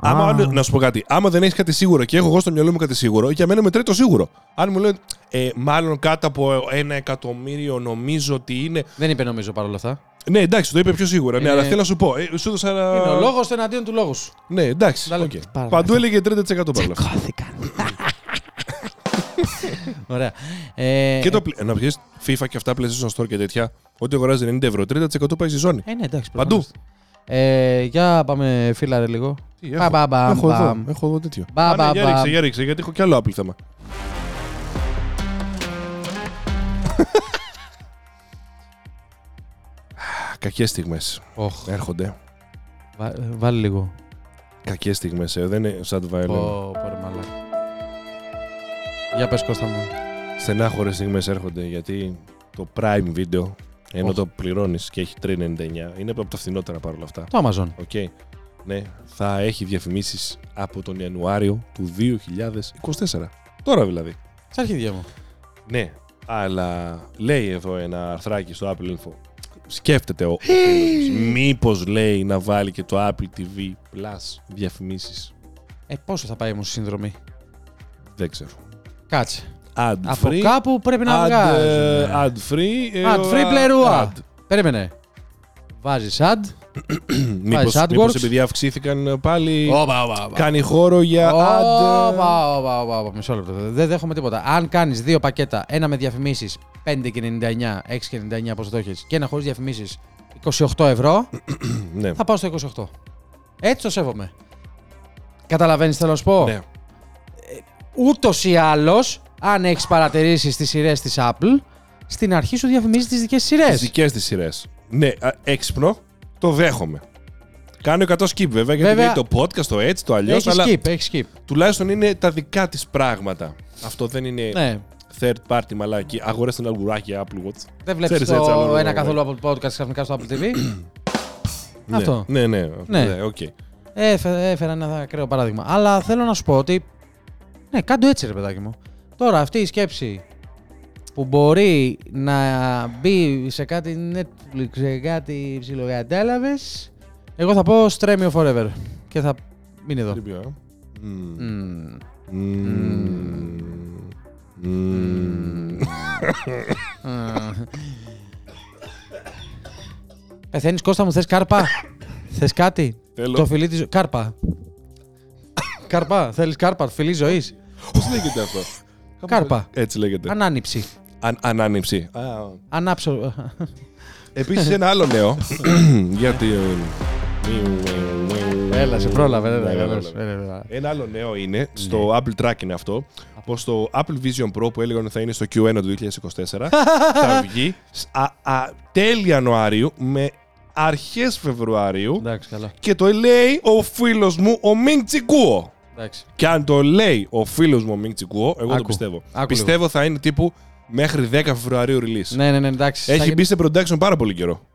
Speaker 2: Άμα,
Speaker 3: Α.
Speaker 2: άλλο- να σου πω κάτι. Άμα δεν έχεις κάτι σίγουρο και έχω εγώ στο μυαλό μου κάτι σίγουρο, για μένα μετράει το σίγουρο. Αν μου λένε ε, μάλλον κάτω από ένα εκατομμύριο νομίζω ότι είναι.
Speaker 1: Δεν είπε νομίζω παρόλα αυτά.
Speaker 2: Ναι, εντάξει, το είπε πιο σίγουρα. Ναι,
Speaker 1: Είναι-
Speaker 2: αλλά θέλω να σου πω. Ε, σου έδωσα ένα.
Speaker 1: Είναι ο λόγος του εναντίον του λόγους σου.
Speaker 2: Ναι, εντάξει.
Speaker 1: Τα λέω
Speaker 2: οκ.
Speaker 1: πάρα
Speaker 2: Παντού
Speaker 1: πολύ.
Speaker 2: έλεγε 30% παρόλα αυτά.
Speaker 1: Ωραία. Ε,
Speaker 2: Και το. πλε- Να πεις FIFA και αυτά, PlayStation Store και τέτοια. Ό,τι αγοράζει 90 ευρώ, 30% πάει στη ζώνη.
Speaker 1: Ε, ναι, εντάξει.
Speaker 2: Παντού.
Speaker 1: προφανώς. Ε, για πάμε φίλαρε λίγο.
Speaker 2: Τι,
Speaker 1: Μπα, μπα, μπα,
Speaker 2: έχω, εδώ,
Speaker 1: μπαμ.
Speaker 2: έχω εδώ τέτοιο.
Speaker 1: Μπα,
Speaker 2: Α, ναι,
Speaker 1: μπα,
Speaker 2: για
Speaker 1: μπαμ.
Speaker 2: ρίξε, για ρίξε, γιατί έχω κι άλλο Apple θέμα. (laughs) Κακές στιγμές
Speaker 1: Οχ,
Speaker 2: έρχονται.
Speaker 1: βα- ε, βάλει λίγο.
Speaker 2: Κακές στιγμές, ε, δεν είναι σαν το violin.
Speaker 1: Πω, πω, ρε μαλάκα. Για πες Κώστα μου.
Speaker 2: Στενάχωρες στιγμές έρχονται γιατί το Prime Video, ενώ
Speaker 1: Οχ.
Speaker 2: το πληρώνεις και έχει 3,99, είναι από τα φθηνότερα παρόλα αυτά.
Speaker 1: Το Amazon.
Speaker 2: OK. Ναι, θα έχει διαφημίσεις από τον Ιανουάριο του 2024. Τώρα δηλαδή.
Speaker 1: Στα αρχίδια μου.
Speaker 2: Ναι, αλλά λέει εδώ ένα αρθράκι στο Apple Info. Σκέφτεται ο φίλος Μήπως λέει να βάλει και το Apple TV Plus διαφημίσεις.
Speaker 1: Ε, πόσο θα πάει όμως η συνδρομή.
Speaker 2: Δεν ξέρω.
Speaker 1: Κάτσε.
Speaker 2: Ad
Speaker 1: Από
Speaker 2: free.
Speaker 1: κάπου πρέπει να
Speaker 2: ad,
Speaker 1: βγάζει.
Speaker 2: ε, ad free. ε,
Speaker 1: Ad free
Speaker 2: α-
Speaker 1: πλερούα.
Speaker 2: ad.
Speaker 1: Περίμενε. Βάζεις ad. (clears throat)
Speaker 2: Μήπως,
Speaker 1: AdWords.
Speaker 2: μήπως επειδή αυξήθηκαν πάλι
Speaker 1: Όπα, όπα, όπα.
Speaker 2: κάνει χώρο για ad.
Speaker 1: Όπα, όπα, όπα, όπα, Μισό λεπτό. Δεν δέχομαι τίποτα. Αν κάνεις δύο πακέτα, ένα με διαφημίσεις 5,99, 6,99 πόσο το έχεις, και ένα χωρίς διαφημίσεις 28 ευρώ, (clears throat)
Speaker 2: Ναι.
Speaker 1: θα πάω στο 28. Έτσι το σέβομαι. Καταλαβαίνεις θέλω να σου πω;
Speaker 2: ναι.
Speaker 1: Ούτως ή άλλως, αν έχεις παρατηρήσεις τι σειρές της Apple, στην αρχή σου διαφημίζεις τις δικές σειρές.
Speaker 2: Τις δικές της σειρές. Ναι, α, έξυπνο, το δέχομαι. Κάνω 100 skip βέβαια, γιατί
Speaker 1: Βέβαια.
Speaker 2: λέει το podcast, το έτσι, το αλλιώς.
Speaker 1: Έχει
Speaker 2: αλλά
Speaker 1: skip, έχει skip.
Speaker 2: τουλάχιστον είναι τα δικά της πράγματα. Αυτό δεν είναι
Speaker 1: Ναι.
Speaker 2: third party μαλάκι. Αγοράστε ένα αυγουράκι Apple Watch.
Speaker 1: Δεν βλέπεις
Speaker 2: Ξέρεις έτσι, άλλο,
Speaker 1: το ένα
Speaker 2: ναι.
Speaker 1: καθόλου από το podcast ξαφνικά στο Apple TV. (clears throat)
Speaker 2: Ναι,
Speaker 1: Αυτό.
Speaker 2: Ναι, ναι.
Speaker 1: Ναι.
Speaker 2: ναι οκ.
Speaker 1: Έφε- Έφερα ένα ακραίο παράδειγμα. Αλλά θέλω να σου πω ότι. Ναι, κάντο έτσι, ρε παιδάκι μου. Τώρα αυτή η σκέψη που μπορεί να μπει σε κάτι Netflix, σε κάτι ψιλοκατάλαβε. Εγώ θα πω Stremio Forever. Και θα μείνει εδώ.
Speaker 2: Τρίπιο, ε. Μμμ.
Speaker 1: Μμμ.
Speaker 2: Μμμ. Μμμ.
Speaker 1: Πεθαίνεις Κώστα μου, θες κάρπα; θες κάτι;
Speaker 2: Θέλω.
Speaker 1: Το φιλί της ζωής. Κάρπα. κάρπα. Θέλεις κάρπα. Φιλί ζωής.
Speaker 2: Πώς λέγεται αυτό;
Speaker 1: Κάρπα.
Speaker 2: Έτσι λέγεται.
Speaker 1: Ανάνυψη.
Speaker 2: Αν, ανάνυψη. Α,
Speaker 1: Ανάψω.
Speaker 2: Επίσης ένα άλλο νέο. (coughs) Γιατί...
Speaker 1: Έλα, σε πρόλαβε.
Speaker 2: Ναι,
Speaker 1: έλα,
Speaker 2: ναι,
Speaker 1: καλώς.
Speaker 2: ναι.
Speaker 1: Έλα, έλα.
Speaker 2: Ένα άλλο νέο είναι, στο Apple Track είναι αυτό, πως το Apple Vision Pro που έλεγαν ότι θα είναι στο Q1 του 2024 (laughs) θα βγει σ- α, α, τέλη Ιανουαρίου με αρχές Φεβρουαρίου
Speaker 1: Εντάξει, καλά.
Speaker 2: και το λέει ο φίλος μου ο Μινγκ Τσικούο.
Speaker 1: Εντάξει.
Speaker 2: Και αν το λέει ο φίλος μου ο Μινγκ Τσικούο, εγώ το
Speaker 1: Άκου.
Speaker 2: πιστεύω.
Speaker 1: Άκου
Speaker 2: πιστεύω θα είναι τύπου μέχρι 10 Φεβρουαρίου release.
Speaker 1: Ναι, ναι, ναι, εντάξει.
Speaker 2: Έχει
Speaker 1: Θα-
Speaker 2: μπει σε production πάρα πολύ καιρό.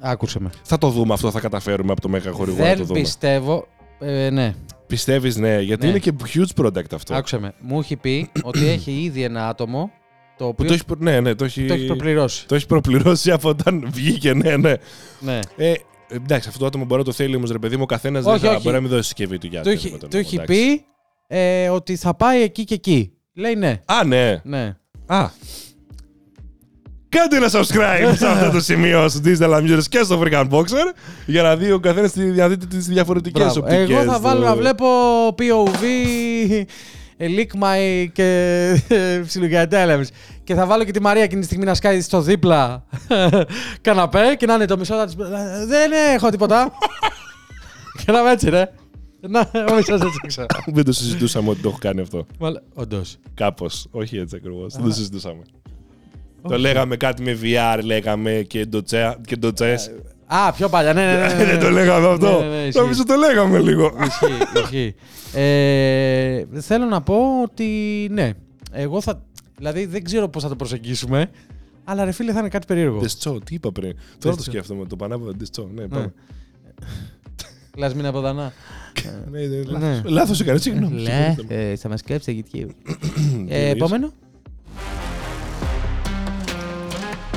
Speaker 1: Άκουσε με.
Speaker 2: Θα το δούμε αυτό, θα καταφέρουμε από το Μέγα Χορηγό να το
Speaker 1: Δεν
Speaker 2: δούμε.
Speaker 1: πιστεύω. Ε, ναι,
Speaker 2: Πιστεύεις, ναι, γιατί
Speaker 1: Ναι.
Speaker 2: είναι και huge product αυτό.
Speaker 1: άκουσε με. Μου έχει πει (clears throat) ότι έχει ήδη ένα άτομο το
Speaker 2: Που
Speaker 1: οποίο
Speaker 2: το έχει, προ- ναι, ναι, το έχει,
Speaker 1: το έχει προπληρώσει.
Speaker 2: το έχει προπληρώσει από όταν βγήκε, ναι, ναι.
Speaker 1: Ναι.
Speaker 2: Ε, εντάξει, αυτό το άτομο μπορεί να το θέλει όμως, ρε παιδί μου, ο καθένας δεν
Speaker 1: Όχι,
Speaker 2: θα
Speaker 1: όχι.
Speaker 2: μπορεί να μην δώσει συσκευή του για
Speaker 1: Του
Speaker 2: τέτοιο
Speaker 1: έχει,
Speaker 2: με τον
Speaker 1: του
Speaker 2: λόγο,
Speaker 1: έχει
Speaker 2: εντάξει.
Speaker 1: πει ε, ότι θα πάει εκεί και εκεί. Λέει ναι.
Speaker 2: Α, ναι.
Speaker 1: Ναι.
Speaker 2: Α. Κάντε ένα subscribe σε αυτό το σημείο στο Digital Amusers και στο Freakan Boxer για να δει ο καθένας να δείτε τις διαφορετικές
Speaker 1: Μπράβο.
Speaker 2: οπτικές.
Speaker 1: Εγώ θα βάλω να βλέπω POV, ε, Lick My και ε, ψιλογιατέλεμς. Και θα βάλω και τη Μαρία εκείνη τη στιγμή να σκάει στο δίπλα καναπέ και να είναι το μισό της. Δεν έχω τίποτα. (laughs) και να είμαι έτσι, ρε. Να, ο μισός έτσι ξέρω. (laughs)
Speaker 2: Δεν το συζητούσαμε ότι το έχω κάνει αυτό.
Speaker 1: Μαλα- Όντως.
Speaker 2: Κάπως. Όχι έτσι ακριβώς. Δεν το συζητούσαμε. Το λέγαμε κάτι με VR, λέγαμε και ντοτσέ. Και ντοτσές.
Speaker 1: Α, πιο παλιά, ναι, ναι, ναι, ναι, ναι. (laughs)
Speaker 2: Δεν το λέγαμε αυτό.
Speaker 1: Ναι, ναι, ναι, ισχύει.
Speaker 2: Νομίζω το λέγαμε λίγο.
Speaker 1: Ισχύει, ισχύει. Ε, θέλω να πω ότι ναι. Εγώ θα. Δηλαδή δεν ξέρω πώς θα το προσεγγίσουμε. Αλλά ρε φίλε θα είναι κάτι περίεργο.
Speaker 2: Ντεστσό, τι είπα πριν. Τώρα το
Speaker 1: Ντεστσό.
Speaker 2: σκέφτομαι. Το πανάβα Ντεστσό. Ναι, πάμε.
Speaker 1: Λασμίνα από δανά. (laughs)
Speaker 2: Ναι, ναι,
Speaker 1: Ναι.
Speaker 2: λάθος. Λάθος έκανε, συγγνώμη.
Speaker 1: Λε,
Speaker 2: συγγνώμη.
Speaker 1: ε, θα μας κλέψει YouTube. (clears throat)
Speaker 2: Τι
Speaker 1: ε,
Speaker 2: εννοείς;
Speaker 1: επόμενο.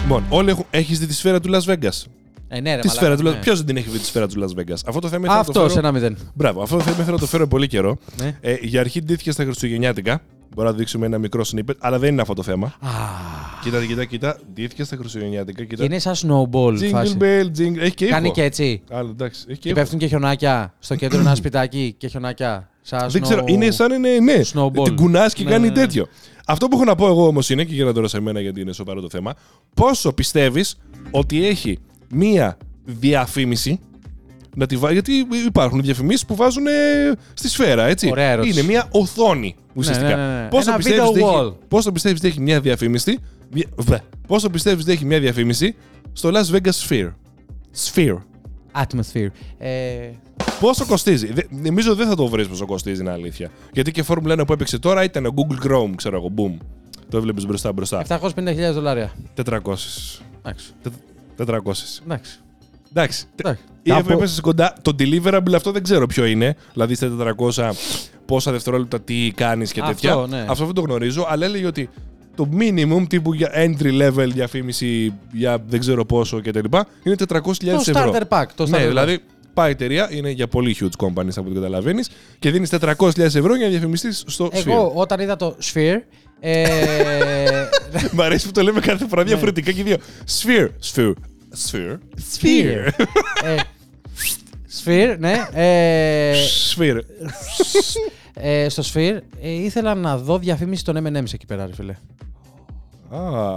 Speaker 2: Λοιπόν, όλοι έχουν... έχεις δει τη σφαίρα του Las Vegas;
Speaker 1: Ε, ναι, ρε,
Speaker 2: Τη
Speaker 1: μαλάκα,
Speaker 2: σφαίρα του
Speaker 1: ναι.
Speaker 2: Las Ποιος δεν την έχει δει τη σφαίρα του Las Vegas; Αυτό το θέμα ήθελα να το
Speaker 1: Αυτός
Speaker 2: φέρω...
Speaker 1: σε ένα μηδέν.
Speaker 2: Μπράβο, αυτό το θέμα ήθελα να το φέρω πολύ καιρό.
Speaker 1: Ναι.
Speaker 2: Ε, για αρχή ντύθηκε στα Χριστουγεννιάτικα. Μπορώ να δείξουμε ένα μικρό snippet, αλλά δεν είναι αυτό το θέμα.
Speaker 1: Α,
Speaker 2: Κοίτα, κοίτα, κοίτα. Ντύθηκε στα Χριστουγεννιάτικα.
Speaker 1: και
Speaker 2: Κοίτα.
Speaker 1: είναι σαν snowball
Speaker 2: Jingle
Speaker 1: φάση.
Speaker 2: bell, jingle. Έχει και ήχο.
Speaker 1: Κάνει και έτσι.
Speaker 2: Άλλο, εντάξει. Έχει και
Speaker 1: Και
Speaker 2: ήχο.
Speaker 1: πέφτουν και χιονάκια. Στο κέντρο ένα σπιτάκι και χιονάκια. Σαν
Speaker 2: Δεν
Speaker 1: snow-
Speaker 2: ξέρω, είναι σαν είναι, ναι.
Speaker 1: Snowball.
Speaker 2: Την κουνάς και
Speaker 1: Ναι,
Speaker 2: κάνει
Speaker 1: ναι, ναι.
Speaker 2: τέτοιο. Αυτό που έχω να πω εγώ όμως είναι, και για να τώρα σε μένα γιατί είναι σοβαρό το θέμα, πόσο πιστεύεις ότι έχει μία διαφήμιση. Να τη βά... Γιατί υπάρχουν διαφημίσεις που βάζουν ε, στη σφαίρα, έτσι.
Speaker 1: Ωραία ερώτηση.
Speaker 2: Είναι μία οθόνη ουσιαστικά.
Speaker 1: ναι, ναι, ναι.
Speaker 2: Πόσο
Speaker 1: Ένα
Speaker 2: πιστεύεις
Speaker 1: video
Speaker 2: ότι
Speaker 1: wall.
Speaker 2: έχει, πόσο πιστεύεις ότι έχει μία διαφήμιση. μία- βε. Πόσο πιστεύεις ότι έχει μία διαφήμιση στο Las Vegas Sphere; Sphere.
Speaker 1: Atmosphere. Ε,
Speaker 2: Πόσο κοστίζει; Δε- νομίζω δεν θα το βρεις πόσο κοστίζει, είναι αλήθεια. Γιατί και Formula 1 που έπαιξε τώρα ήταν ο Google Chrome, ξέρω εγώ. Boom. Το έβλεπες μπροστά μπροστά.
Speaker 1: 750.000 δολάρια.
Speaker 2: 400.
Speaker 1: Εντάξει.
Speaker 2: 400.
Speaker 1: Εντάξει.
Speaker 2: Εντάξει.
Speaker 1: Εντάξει.
Speaker 2: Ή
Speaker 1: Θα πω-
Speaker 2: έπεσε κοντά. Το deliverable αυτό δεν ξέρω ποιο είναι. Δηλαδή στα 400 πόσα δευτερόλεπτα τι κάνεις και
Speaker 1: Αυτό,
Speaker 2: τέτοια.
Speaker 1: ναι.
Speaker 2: Αυτό δεν το γνωρίζω. Αλλά έλεγε ότι το minimum τύπου για entry level διαφήμιση για δεν ξέρω πόσο κτλ. είναι 400.000
Speaker 1: Το
Speaker 2: ευρώ.
Speaker 1: starter pack. Το starter
Speaker 2: Ναι,
Speaker 1: pack.
Speaker 2: δηλαδή πάει η εταιρεία, είναι για πολύ huge companies από ό,τι καταλαβαίνεις και δίνεις 400.000 ευρώ για να διαφημιστείς στο
Speaker 1: Εγώ όταν είδα το Sphere. Ε,
Speaker 2: Sphere. (laughs) Μ' αρέσει που το λέμε κάθε φορά διαφορετικά και οι δύο. Sphere. Sphere. Sphere.
Speaker 1: Sphere. ε, Sphere, ναι. Ε,
Speaker 2: Sphere.
Speaker 1: ε, στο Sphere ε, ήθελα να δω διαφήμιση των M&M's εκεί πέρα, ρε φίλε.
Speaker 2: Α.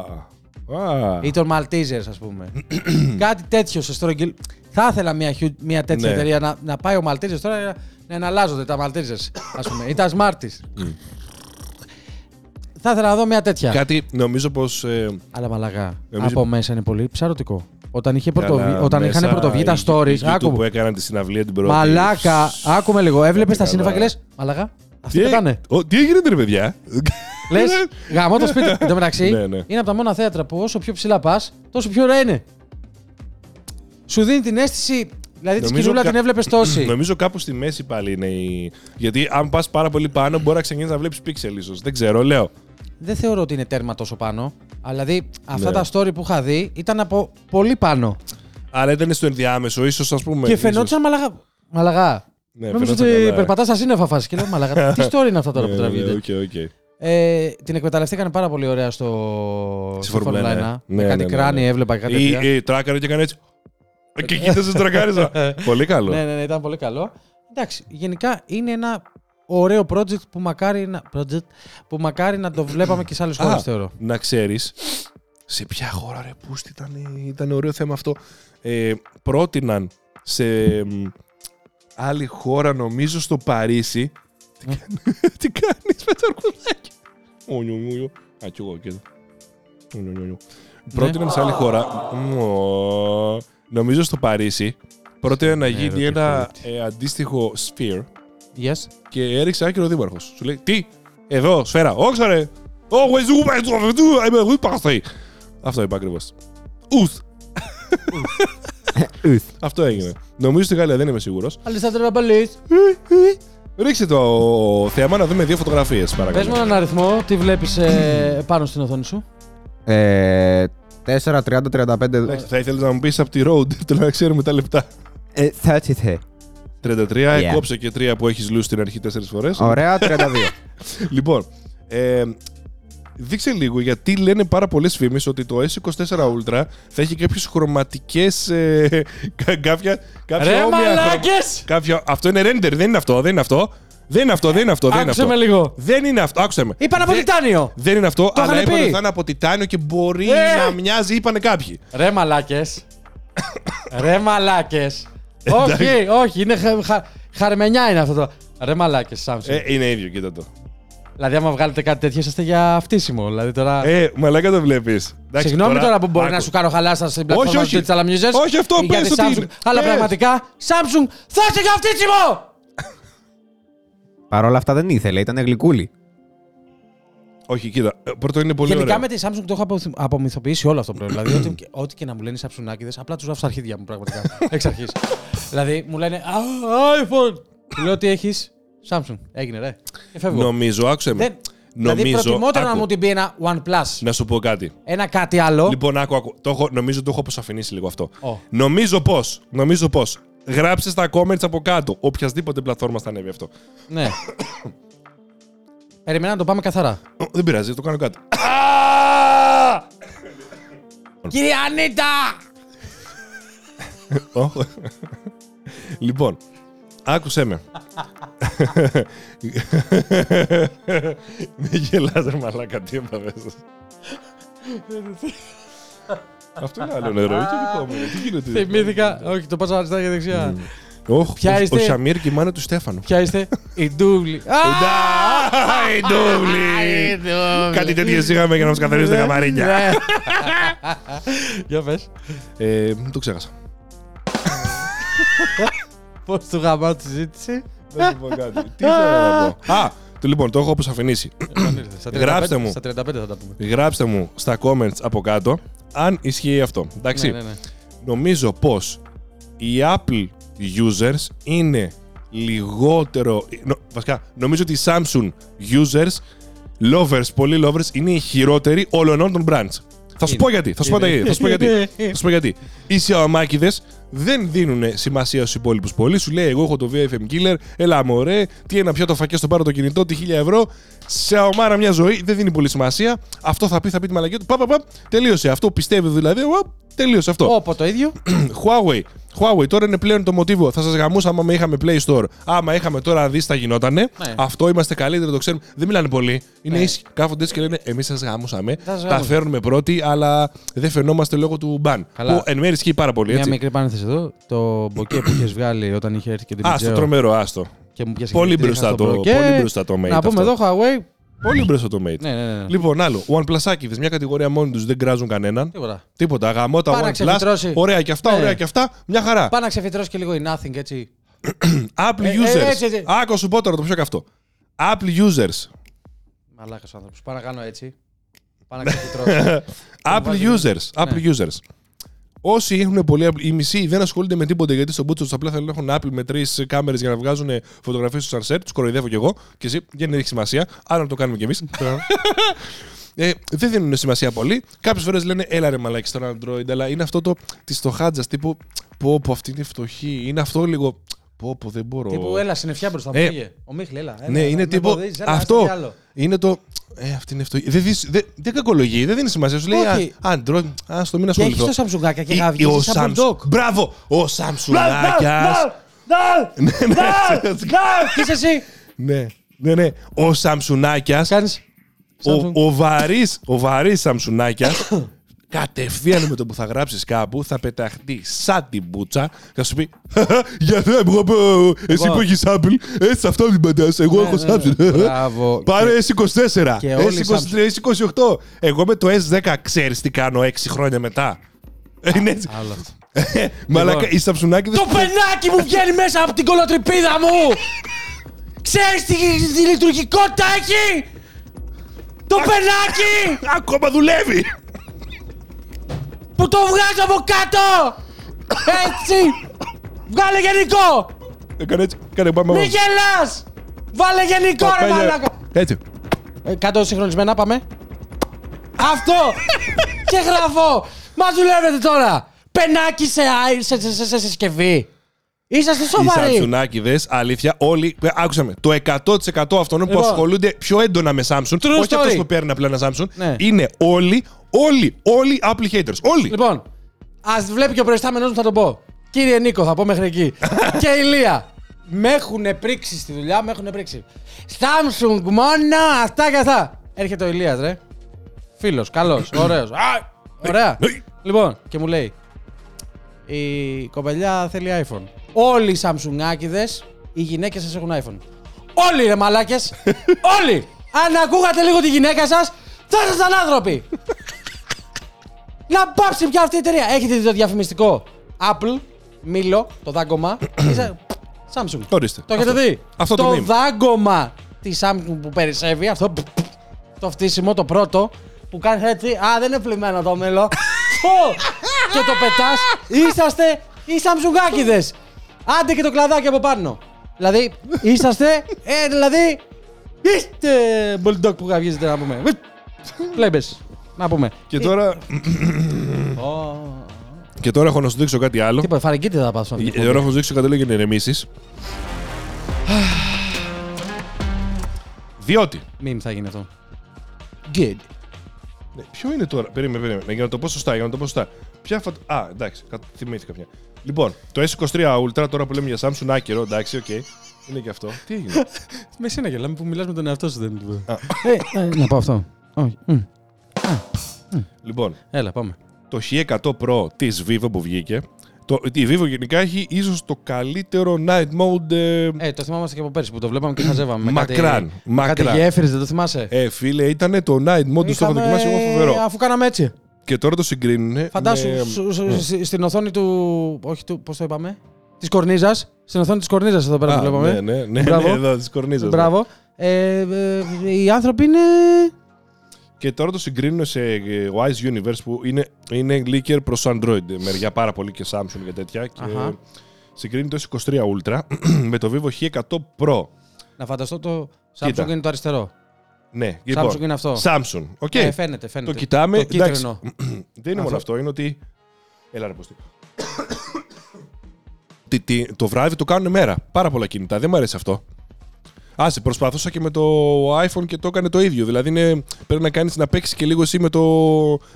Speaker 2: Α.
Speaker 1: Ή των Maltesers, ας πούμε. Κάτι τέτοιο σε στρογγυλ. Θα ήθελα μια, χιου- μια τέτοια
Speaker 2: Ναι.
Speaker 1: εταιρεία να, να πάει ο Maltesers τώρα να, να εναλλάζονται τα Maltesers, ας πούμε. Ή τα Smarties. Θα ήθελα να δω μια τέτοια.
Speaker 2: Κάτι νομίζω πως. Ε,
Speaker 1: Αλλά μαλαγά.
Speaker 2: Νομίζω-
Speaker 1: Από μέσα είναι πολύ ψαρωτικό. Όταν, είχε πρωτοβι...
Speaker 2: καλά,
Speaker 1: όταν
Speaker 2: μέσα
Speaker 1: είχαν πρωτοβγεί τα
Speaker 2: οι-
Speaker 1: stories.
Speaker 2: οι YouTube
Speaker 1: Άκου.
Speaker 2: που έκαναν τη συναυλία την πρώτη.
Speaker 1: Μαλάκα, άκουμε λίγο. Έβλεπες τα
Speaker 2: καλά.
Speaker 1: σύννεφα και λες. Μαλάκα, αυτοί
Speaker 2: Τι,
Speaker 1: πετάνε.
Speaker 2: έ- ο, τι έγινε, ρε παιδιά;
Speaker 1: Λες, γαμώ το σπίτι. (laughs) Εν τω μεταξύ,
Speaker 2: Ναι, ναι.
Speaker 1: είναι από τα μόνα θέατρα που όσο πιο ψηλά πας, τόσο πιο ωραία είναι. Σου δίνει την αίσθηση. Δηλαδή τη
Speaker 2: Νομίζω
Speaker 1: σκηνούλα
Speaker 2: κα-
Speaker 1: την έβλεπες (clears throat) τόση.
Speaker 2: Νομίζω κάπου στη μέση πάλι είναι η. Γιατί αν πας πάρα πολύ πάνω, μπορεί να ξεκινήσεις να βλέπεις πίξελ ίσως. Δεν ξέρω, λέω.
Speaker 1: Δεν θεωρώ ότι είναι τέρμα τόσο πάνω. Αλλά δηλαδή αυτά
Speaker 2: Ναι.
Speaker 1: τα story που είχα δει ήταν από πολύ πάνω.
Speaker 2: Αλλά ήταν στο ενδιάμεσο, ίσως ας πούμε.
Speaker 1: Και
Speaker 2: ίσως.
Speaker 1: φαινόταν μαλαγά. Μαλαγά.
Speaker 2: Ναι,
Speaker 1: Νόμιζα
Speaker 2: φαινόταν
Speaker 1: ότι
Speaker 2: καλά.
Speaker 1: περπατάς στα σύννεφα φάση και λέω Μαλαγά. Τι (laughs) story είναι αυτά τώρα που
Speaker 2: Ναι,
Speaker 1: τραβείται.
Speaker 2: ναι, οκ, οκ.
Speaker 1: Ε, την εκμεταλλευτήκαν πάρα πολύ ωραία στο
Speaker 2: Στη
Speaker 1: στη
Speaker 2: Φόρμουλα
Speaker 1: 1.
Speaker 2: 1.
Speaker 1: Με
Speaker 2: Ναι,
Speaker 1: κάτι
Speaker 2: ναι, ναι,
Speaker 1: κράνη
Speaker 2: ναι.
Speaker 1: έβλεπα και κάτι
Speaker 2: Ή,
Speaker 1: τέτοια.
Speaker 2: ή τράκαρε και έκανε έτσι. Και κοίταζε τρακάριζα. (laughs) Πολύ καλό.
Speaker 1: Ναι, ναι, ναι, ήταν πολύ καλό. Εντάξει, γενικά είναι ένα ωραίο project που μακάρι να, project, που μακάρι να το βλέπαμε και σε άλλες
Speaker 2: Α,
Speaker 1: χώρες, θεωρώ.
Speaker 2: Να ξέρεις, σε ποια χώρα ρε πούστη ήταν, ήταν ωραίο θέμα αυτό. Ε, πρότειναν σε μ, άλλη χώρα, νομίζω στο Παρίσι. Τι
Speaker 1: Ναι.
Speaker 2: κάνει- (laughs) Τι κάνεις με το αρκουδάκι; Ονιο, ονιο. Α, κι εγώ και εδώ. Ονιο, ονιο, ονιο. Πρότειναν σε άλλη χώρα. Μω, Νομίζω στο Παρίσι. Πρότειναν να γίνει
Speaker 1: ρωτή,
Speaker 2: ένα
Speaker 1: ρωτή.
Speaker 2: ε, αντίστοιχο sphere
Speaker 1: Yes.
Speaker 2: και έριξε άκυρο ο δήμαρχος. Σου λέει Τι, εδώ, σφαίρα. Όχι, ρε. Όχι, ζου, παι, ζου, ζου, είμαι εγώ, παραστεί. Αυτό είπα ακριβώς. Ουθ.
Speaker 3: Ουθ.
Speaker 2: Αυτό έγινε. Νομίζω στη Γαλλία δεν είμαι σίγουρος.
Speaker 1: Αλισάνδρου Μπαμπαλής.
Speaker 2: Ρίξτε το θέμα να δούμε δύο φωτογραφίες
Speaker 1: Πες μου
Speaker 2: παρακαλώ.
Speaker 1: έναν αριθμό, τι βλέπεις ε, πάνω στην οθόνη σου;
Speaker 3: Ε, 4, 30, 35.
Speaker 2: Εντάξει, Θα ήθελες να μου πεις από τη road, θέλω να ξέρουμε τα λεπτά.
Speaker 3: Ε, 30.
Speaker 2: 33,
Speaker 3: Yeah.
Speaker 2: κόψε και τρία που έχεις λούσει στην αρχή τέσσερις φορές.
Speaker 3: Ωραία, 32. (laughs)
Speaker 2: Λοιπόν, ε, δείξε λίγο γιατί λένε πάρα πολλές φήμες ότι το S24 Ultra θα έχει κάποιες χρωματικές. Ε, κα- κάποια, κάποια
Speaker 1: Ρε
Speaker 2: όμοια χρωμα-
Speaker 1: μαλάκες!
Speaker 2: κάποια- αυτό είναι render, δεν είναι αυτό, δεν είναι αυτό. Δεν είναι αυτό, δεν είναι αυτό. Δεν είναι
Speaker 1: Άκουσε
Speaker 2: αυτό.
Speaker 1: με λίγο.
Speaker 2: Δεν είναι αυτό, άκουσε με.
Speaker 1: Είπαν από
Speaker 2: Δεν-
Speaker 1: τιτάνιο.
Speaker 2: Δεν είναι αυτό, αλλά
Speaker 1: είχανε
Speaker 2: είπαν
Speaker 1: πει.
Speaker 2: ότι θα είναι από τιτάνιο και μπορεί
Speaker 1: Ε!
Speaker 2: να μοιάζει, είπανε κάποιοι.
Speaker 1: Ρε μαλάκες. (coughs) Ρε μαλάκες. Όχι, όχι, είναι χα, χα, χαρμενιά είναι αυτό το. Ρε μαλάκες, Samsung.
Speaker 2: Ε, είναι ίδιο, κοίτα το.
Speaker 1: Δηλαδή, άμα βγάλετε κάτι τέτοιο, είσαστε για φτύσιμο. Δηλαδή τώρα.
Speaker 2: Ε, μαλάκα το βλέπεις.
Speaker 1: Συγγνώμη τώρα, που μπορεί να σου κάνω χαλάστα στην πλατφόρμα
Speaker 2: όχι.
Speaker 1: του Digital Amuses.
Speaker 2: Όχι, αυτό,
Speaker 1: για
Speaker 2: πες
Speaker 1: τη
Speaker 2: ότι
Speaker 1: Samsung.
Speaker 2: είναι.
Speaker 1: Αλλά
Speaker 2: Πες.
Speaker 1: πραγματικά, Samsung θα είσαι για φτύσιμο!
Speaker 3: Παρ' όλα αυτά δεν ήθελε, ήταν γλυκούλη.
Speaker 2: Όχι, κοίτα. ε, Πρώτο είναι πολύ
Speaker 1: Γενικά
Speaker 2: ωραίο.
Speaker 1: με τη Samsung το έχω απο- απομυθοποιήσει όλο αυτό το πράγμα. δηλαδή, ό,τι, ό,τι και να μου λένε οι Samsungάκιδες, απλά τους γράφω στα αρχίδια μου πραγματικά. (laughs) Εξ αρχής. δηλαδή, μου λένε Α, iPhone! Του λέω ότι έχεις Samsung; Έγινε, ρε. Και φεύγω.
Speaker 2: Νομίζω, άκουσε με.
Speaker 1: Δεν, δηλαδή,
Speaker 2: Νομίζω.
Speaker 1: προτιμότερο να
Speaker 2: άκου,
Speaker 1: μου την πει ένα OnePlus.
Speaker 2: Να σου πω κάτι.
Speaker 1: Ένα κάτι άλλο.
Speaker 2: Λοιπόν, άκου, άκου. Το έχω, νομίζω το έχω αποσαφηνίσει λίγο αυτό.
Speaker 1: Ω.
Speaker 2: Νομίζω πώ. Νομίζω πώ. Γράψτε στα comments από κάτω. Οποιασδήποτε πλατφόρμα θα ανέβει αυτό.
Speaker 1: ναι. (coughs) (coughs) Περιμένω να το πάμε καθαρά.
Speaker 2: Ω, Δεν πειράζει, το κάνω κάτω.
Speaker 1: Κύριε Ανίτα!
Speaker 2: Ω. λοιπόν, άκουσέ με. Μην γελάς ρε μαλάκα, τι έπαθες. Αυτό είναι άλλο νερό, ή και δικό μου είναι. Τι γίνεται;
Speaker 1: Θυμήθηκα. Όχι, το πάσα αριστερά και δεξιά.
Speaker 2: Όχ,
Speaker 1: Ποια
Speaker 2: ο-
Speaker 1: είστε;
Speaker 2: Ο Σαμίρ και η μάνα του Στέφανου.
Speaker 1: Ποια είστε, η Ντούβλη. (laughs) Α,
Speaker 2: Ντά, η Ντούβλη. Κάτι τέτοιες είχαμε για να μας καθαρίσουν τα καμαρίνια.
Speaker 1: Ναι. (laughs) Για πες.
Speaker 2: Ε, Το ξέχασα. (laughs)
Speaker 1: Πώς του γαμάω τη συζήτηση.
Speaker 2: Να σου πω κάτι. Τι ήθελα να πω. Α, το λοιπόν, το έχω αποσαφηνίσει.
Speaker 1: Στα
Speaker 2: Γράψτε
Speaker 1: 35
Speaker 2: μου.
Speaker 1: Στα 35 θα τα πούμε.
Speaker 2: Γράψτε μου στα comments από κάτω αν ισχύει αυτό. Εντάξει.
Speaker 1: Ναι, ναι, ναι.
Speaker 2: Νομίζω πως οι Apple users είναι λιγότερο... νο- βασικά, νομίζω ότι οι Samsung users, lovers, πολύ lovers, είναι οι χειρότεροι όλων των brands. Θα σου
Speaker 1: Είναι.
Speaker 2: πω γιατί. Θα σου πω
Speaker 1: Είναι.
Speaker 2: γιατί. Θα σου πω γιατί. (laughs) Θα σου πω γιατί. Οι Xiaomakidες δεν δίνουν σημασία στους υπόλοιπους πολύ. Σου λέει: Εγώ έχω το VFM Killer, έλα μωρέ, τι ένα πιάτο φακές στο πάρω το κινητό, τι 1000 ευρώ. Σε ομάρα μια ζωή, δεν δίνει πολύ σημασία. Αυτό θα πει, θα πει τη μαλακία του. Πα, πα, πα, τελείωσε. Αυτό πιστεύει δηλαδή. Ουα, τελείωσε
Speaker 1: αυτό.Όπο το ίδιο. (clears throat)
Speaker 2: Huawei. Huawei τώρα είναι πλέον το μοτίβο. Θα σας γαμούσαμε άμα είχαμε Play Store. Άμα είχαμε τώρα δει θα γινότανε.
Speaker 1: Ναι.
Speaker 2: Αυτό είμαστε καλύτεροι, το ξέρουμε. Δεν μιλάνε πολύ. Είναι
Speaker 1: Ναι.
Speaker 2: ήσυχοι. Κάθονται έτσι και λένε Εμείς σας γαμούσαμε.
Speaker 1: Θα σας
Speaker 2: Τα
Speaker 1: γαμούσαμε.
Speaker 2: φέρνουμε πρώτοι, αλλά δεν φαινόμαστε λόγω του μπαν.
Speaker 1: Καλά.
Speaker 2: Που εν μέρει ισχύει πάρα πολύ.
Speaker 1: Μια
Speaker 2: Έτσι.
Speaker 1: μικρή παρένθεση εδώ. Το μποκέ που είχες βγάλει όταν είχε έρθει και την
Speaker 2: Α, στο τρομερό, άστο.
Speaker 1: Και μου πιάσε
Speaker 2: Πολύ
Speaker 1: και την
Speaker 2: μπροστά
Speaker 1: είχα
Speaker 2: το-
Speaker 1: στο μποκέ.
Speaker 2: πολύ μπροστά το Mate
Speaker 1: Να πούμε
Speaker 2: αυτό.
Speaker 1: εδώ Huawei.
Speaker 2: Πολύ μπροστά το Mate.
Speaker 1: Ναι, ναι, ναι.
Speaker 2: Λοιπόν, άλλο. OnePlus μια κατηγορία μόνοι τους δεν κράζουν κανέναν.
Speaker 1: Τίποτα.
Speaker 2: Τίποτα. Γαμώτα
Speaker 1: Πάει να
Speaker 2: OnePlus.
Speaker 1: ξεφυτρώσει.
Speaker 2: Ωραία και αυτά,
Speaker 1: Ναι.
Speaker 2: ωραία και αυτά. Μια χαρά.
Speaker 1: Πάει να ξεφυτρώσει και λίγο η Nothing έτσι. (clears throat)
Speaker 2: Apple
Speaker 1: Ε, ε,
Speaker 2: users.
Speaker 1: έτσι, έτσι.
Speaker 2: Άκου σου πω τώρα το πιο καυτό. Apple users.
Speaker 1: Μαλάκας ο άνθρωπος. Πάω να κάνω έτσι. Πάω να ξεφυτρώσω. (laughs)
Speaker 2: Apple
Speaker 1: βάζει-
Speaker 2: users. Apple
Speaker 1: Ναι.
Speaker 2: users. Όσοι έχουν πολύ. Apple- Οι μισοί δεν ασχολούνται με τίποτα γιατί στον μπούτσο του απλά θέλουν να έχουν Apple με τρεις κάμερες για να βγάζουν φωτογραφίες στο sunset. Τους κοροϊδεύω κι εγώ και εσύ. Δεν έχει σημασία. Άρα να το κάνουμε κι εμείς. (laughs) Ε, δεν δίνουν σημασία πολύ. Κάποιες φορές λένε έλα ρε μαλάκι στο Android, αλλά είναι αυτό το της στοχάτζα τύπου. Πω, πω, αυτή είναι φτωχή. Είναι αυτό λίγο. Πω, πω, δεν μπορώ.
Speaker 1: Τύπου, έλα, συννεφιά μπροστά μου.
Speaker 2: Ε,
Speaker 1: φύγε. Ο Μίχλη, έλα. έλα,
Speaker 2: ναι,
Speaker 1: έλα,
Speaker 2: είναι
Speaker 1: με
Speaker 2: τύπου.
Speaker 1: εμποδίζεις, έλα,
Speaker 2: αυτό
Speaker 1: άσε τι άλλο.
Speaker 2: είναι το. Ε, αυτή είναι φτωχή. Δεν, δεις- δεν, δεν κακολογεί, δεν δίνει σημασία. Σου λέει
Speaker 1: Όχι.
Speaker 2: «Α, Android, ας το μην
Speaker 1: Και
Speaker 2: ασχοληθώ.
Speaker 1: έχεις το Σαμσουγκάκια και
Speaker 2: Ή- ή
Speaker 1: γαβγίζει
Speaker 2: ο
Speaker 1: σαν
Speaker 2: Samsung-
Speaker 1: bulldog.
Speaker 2: Μπράβο! Ο Σαμσουνάκια.
Speaker 1: Ναι, Τι είσαι εσύ.
Speaker 2: Ναι, ναι, ναι. Ο Σαμσουνάκια.
Speaker 1: Κάνεις. Samsung.
Speaker 2: Ο, ο βαρύς, ο βαρύς Σαμσουνάκιας (coughs) κατευθείαν με το που θα γράψεις κάπου θα πεταχτεί σαν την μπούτσα και θα σου πει Γιατί εγώ πω, εσύ
Speaker 1: Εγώ.
Speaker 2: που έχεις Apple, έτσι αυτό μην πατάς, εγώ
Speaker 1: Ναι,
Speaker 2: έχω
Speaker 1: ναι,
Speaker 2: Samsung.
Speaker 1: ναι. Μπράβο.
Speaker 2: Πάρε S24,
Speaker 1: και όλοι
Speaker 2: S23, S28. Εγώ με το S10 ξέρεις τι κάνω 6 χρόνια μετά. Είναι έτσι.
Speaker 1: Άλλο αυτό. (laughs)
Speaker 2: Μαλάκα, η Σαμσουνάκη
Speaker 1: Το πενάκι μου βγαίνει μέσα από την κολοτρυπίδα μου! Ξέρεις τι, τι λειτουργικότητα έχει! Το πενάκι!
Speaker 2: ακόμα δουλεύει.
Speaker 1: Που το βγάζω από κάτω! Έτσι! Βγάλε γενικό!
Speaker 2: Έκανε έτσι, κάνε πάμε.
Speaker 1: Μη γελάς! Βάλε γενικό ρε
Speaker 2: Πάμε,
Speaker 1: μαλάκα!
Speaker 2: Έτσι.
Speaker 1: Ε, κάτω συγχρονισμένα πάμε. Αυτό! και γράφω! Μας δουλεύετε τώρα! Πενάκι σε, άι- σε, σε, σε, σε συσκευή! Είσαστε
Speaker 2: Οι
Speaker 1: σοβαροί!
Speaker 2: Σαμσουνάκηδε, αλήθεια, όλοι. ε, Άκουσα με. Το 100% αυτών που
Speaker 1: Λοιπόν.
Speaker 2: ασχολούνται πιο έντονα με Samsung,
Speaker 1: True
Speaker 2: όχι αυτό
Speaker 1: story.
Speaker 2: που παίρνει απλά ένα Samsung,
Speaker 1: Ναι.
Speaker 2: είναι όλοι, όλοι, όλοι Apple haters. Όλοι.
Speaker 1: Λοιπόν, ας βλέπει και ο προϊστάμενο μου θα το πω. Κύριε Νίκο, θα πω μέχρι εκεί. (laughs) και ηλία. Με έχουν πρίξει στη δουλειά, με έχουν πρίξει. Samsung μόνο, αυτά και αυτά. Έρχεται ο Ηλίας, ρε. Φίλος, καλός, (coughs) ωραίος. Ωραία. (coughs)
Speaker 2: Ναι.
Speaker 1: λοιπόν, και μου λέει. Η κοπελιά θέλει iPhone. Όλοι οι Samsungάκιδες, οι γυναίκες σας έχουν iPhone. Όλοι ρε μαλάκες! (laughs) Όλοι! Αν ακούγατε λίγο τη γυναίκα σας, θα ήσασταν άνθρωποι! (laughs) Να πάψει πια αυτή η εταιρεία. Έχετε δει το διαφημιστικό; Apple, Μήλο, το δάγκωμα. (clears throat) Είσαι- Samsung.
Speaker 2: Ορίστε.
Speaker 1: Το έχετε
Speaker 2: Αυτό.
Speaker 1: δει;
Speaker 2: Αυτό το
Speaker 1: το
Speaker 2: meme.
Speaker 1: δάγκωμα της Samsung που περισσεύει, αυτό το φτύσιμο, το πρώτο, που κάνει έτσι. Α, δεν είναι πλημμένο το μήλο. (laughs) Πω! και το πετάς. Είσαστε οι Samsungάκιδες. Άντε και το κλαδάκι από πάνω. Δηλαδή, είσαστε, ε, δηλαδή, είστε bulldog που γαβγίζετε να πούμε. Πλέμπες, να πούμε.
Speaker 2: Και τώρα,
Speaker 1: Ω,
Speaker 2: και τώρα έχω να σου δείξω κάτι άλλο.
Speaker 1: Τίποτα, φαρικίτη θα πάω
Speaker 2: Ε, Τώρα έχω να σου δείξω κάτι άλλο για να ηρεμήσει. Διότι.
Speaker 1: Meme θα γίνει αυτό. Good.
Speaker 2: Ναι, ποιο είναι τώρα; Περίμενε, περίμενε. Για να το πω σωστά, για να το πω σωστά. Ποια φωτο... Α, εντάξει, κα- θυμήθηκα ποια. Λοιπόν, το S23 Ultra, τώρα που λέμε για Samsung άκυρο, εντάξει, οκ. Είναι και αυτό. Τι έγινε; (laughs)
Speaker 1: Με σένα γελάμε που μιλάς με τον εαυτό σου δεν
Speaker 2: Α.
Speaker 1: ε, Να πω αυτό. Όχι. Μ.
Speaker 2: λοιπόν,
Speaker 1: Έλα, πάμε.
Speaker 2: το H100 Pro της Vivo που βγήκε. Το, η Vivo γενικά έχει ίσως το καλύτερο night mode. Ε,
Speaker 1: Ε, το θυμάμαστε και από πέρσι που το βλέπαμε και χαζεύαμε. με
Speaker 2: Μακράν,
Speaker 1: Κάτι, με
Speaker 2: μακράν.
Speaker 1: κάτι γέφυρες, δεν το θυμάσαι;
Speaker 2: ε, φίλε, ήταν το night mode του, το έχω
Speaker 1: Είχαμε-
Speaker 2: δοκιμάσει εγώ φοβερό.
Speaker 1: Αφού κάναμε έτσι.
Speaker 2: Και τώρα το συγκρίνουν.
Speaker 1: Φαντάσου
Speaker 2: με-
Speaker 1: σου- σου- σ- στην οθόνη του. Όχι του. Πώς το είπαμε; Της κορνίζας. Στην οθόνη της κορνίζας εδώ πέρα
Speaker 2: Α,
Speaker 1: που βλέπαμε.
Speaker 2: Ναι, ναι, ναι,
Speaker 1: Μπράβο.
Speaker 2: ναι, εδώ της κορνίζας.
Speaker 1: Μπράβο. Ε, ε, οι άνθρωποι είναι.
Speaker 2: Και τώρα το συγκρίνουν σε ε, Ice Universe που είναι, είναι leaker προς Android. Μεριά πάρα πολύ και Samsung και τέτοια. Και
Speaker 1: Αχα.
Speaker 2: συγκρίνει το S23 Ultra (clears throat) με το Vivo X100 Pro.
Speaker 1: Να φανταστώ το
Speaker 2: Κοίτα.
Speaker 1: Samsung είναι το αριστερό.
Speaker 2: Ναι,
Speaker 1: Samsung είναι αυτό.
Speaker 2: Samsung. OK.
Speaker 1: Ε, φαίνεται, φαίνεται.
Speaker 2: Το κοιτάμε.
Speaker 1: Το
Speaker 2: εντάξει.
Speaker 1: κίτρινο. (clears throat)
Speaker 2: Δεν είναι μόνο
Speaker 1: Αυτό.
Speaker 2: αυτό, είναι ότι. Έλα ρε πούστη. (clears throat) Τι- τι- το βράδυ το κάνουν μέρα. Πάρα πολλά κινητά. Δεν μου αρέσει αυτό. Άσε, προσπαθούσα και με το iPhone και το έκανε το ίδιο. Δηλαδή είναι, πρέπει να κάνεις να παίξεις και λίγο εσύ με το.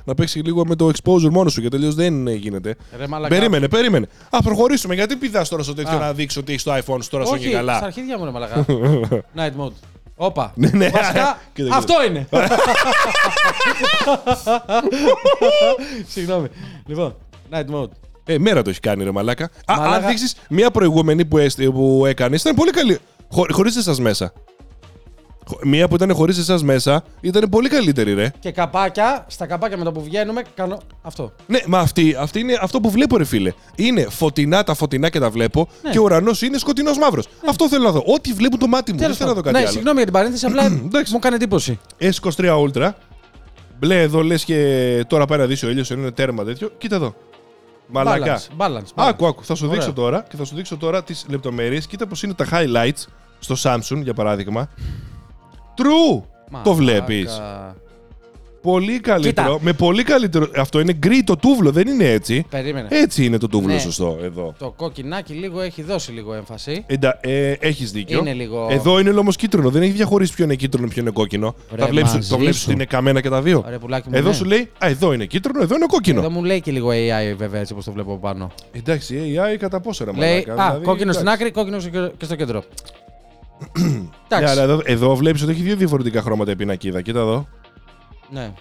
Speaker 2: να παίξεις λίγο με το exposure μόνο σου γιατί τελείω δεν γίνεται.
Speaker 1: Ρε μαλακά.
Speaker 2: Περίμενε, περίμενε. Α, προχωρήσουμε. Γιατί πηδάς τώρα στο τέτοιο
Speaker 1: Α.
Speaker 2: να δείξει ότι έχεις το iPhone σου τώρα σου
Speaker 1: Όχι,
Speaker 2: και καλά;
Speaker 1: στα αρχίδια μου ρε μαλακά. (laughs) Night mode. Όπα.
Speaker 2: Ναι, ναι.
Speaker 1: Βασικά, (laughs)
Speaker 2: Κοίτα, κοίτα.
Speaker 1: αυτό είναι. (laughs) Συγγνώμη. Λοιπόν, night mode.
Speaker 2: Ε, μέρα το έχει κάνει ρε μαλάκα. Α,
Speaker 1: Μαλάκα.
Speaker 2: αν δείξεις μια προηγούμενη που, έστε, που έκανες, ήταν πολύ καλή. Χω, Χωρίς εσάς μέσα. Χω- Μία που ήταν χωρίς εσάς μέσα ήταν πολύ καλύτερη, ρε.
Speaker 1: Και καπάκια, στα καπάκια με το που βγαίνουμε, κάνω αυτό.
Speaker 2: Ναι, μα αυτή, αυτή είναι αυτό που βλέπω, ρε φίλε. Είναι φωτεινά τα φωτεινά και τα βλέπω
Speaker 1: Ναι.
Speaker 2: και ο ουρανός είναι σκοτεινός μαύρος. Αυτό θέλω να δω. Ό,τι βλέπουν το μάτι μου. Δεν
Speaker 1: Τέλος
Speaker 2: θέλω να δω
Speaker 1: πάντων.
Speaker 2: κάτι
Speaker 1: Ναι,
Speaker 2: άλλο.
Speaker 1: συγγνώμη για την παρένθεση, απλά (clears throat)
Speaker 2: Εντάξει.
Speaker 1: μου έκανε εντύπωση.
Speaker 2: S23 Ultra. Μπλε εδώ λες και τώρα πάει να δεις ο ήλιος, είναι τέρμα τέτοιο. Κοίτα εδώ. Μαλακά.
Speaker 1: Balance, balance. balance.
Speaker 2: Άκου, άκου. Θα σου
Speaker 1: Ωραία.
Speaker 2: δείξω τώρα και θα σου δείξω τώρα τις λεπτομέρειες. Κοίτα πώς είναι τα highlights στο Samsung για παράδειγμα. True!
Speaker 1: Μαλάκα.
Speaker 2: Το βλέπεις. Πολύ καλύτερο.
Speaker 1: Κοίτα.
Speaker 2: Με πολύ καλύτερο. Αυτό είναι γκρι το τούβλο, δεν είναι έτσι.
Speaker 1: Περίμενε.
Speaker 2: Έτσι είναι το τούβλο,
Speaker 1: Ναι.
Speaker 2: σωστό. Εδώ.
Speaker 1: Το κοκκινάκι λίγο έχει δώσει λίγο έμφαση.
Speaker 2: Εντα, ε, Έχεις δίκιο.
Speaker 1: Είναι λίγο-
Speaker 2: Εδώ είναι όμω κίτρινο. Δεν έχει διαχωρίσει ποιο είναι κίτρινο και ποιο είναι κόκκινο.
Speaker 1: Ρε,
Speaker 2: Τα βλέπεις,
Speaker 1: μαζί
Speaker 2: το βλέπεις
Speaker 1: σου.
Speaker 2: ότι είναι καμένα και τα δύο.
Speaker 1: Ρε πουλάκι μου,
Speaker 2: Εδώ
Speaker 1: ναι.
Speaker 2: σου λέει, Α, εδώ είναι κίτρινο, εδώ είναι κόκκινο.
Speaker 1: Εδώ μου λέει και λίγο AI βέβαια έτσι όπως το βλέπω από πάνω.
Speaker 2: Εντάξει, η AI κατά πόσο ρε
Speaker 1: λέει,
Speaker 2: μαλάκα,
Speaker 1: α,
Speaker 2: δηλαδή,
Speaker 1: κόκκινο στην
Speaker 2: εντάξει.
Speaker 1: άκρη, κόκκινο στο κε- και στο κέντρο.
Speaker 2: Ναι,
Speaker 1: Εντάξει.
Speaker 2: αλλά εδώ, εδώ βλέπεις ότι έχει δύο διαφορετικά χρώματα η πινακίδα. Κοίτα εδώ.
Speaker 1: Ναι.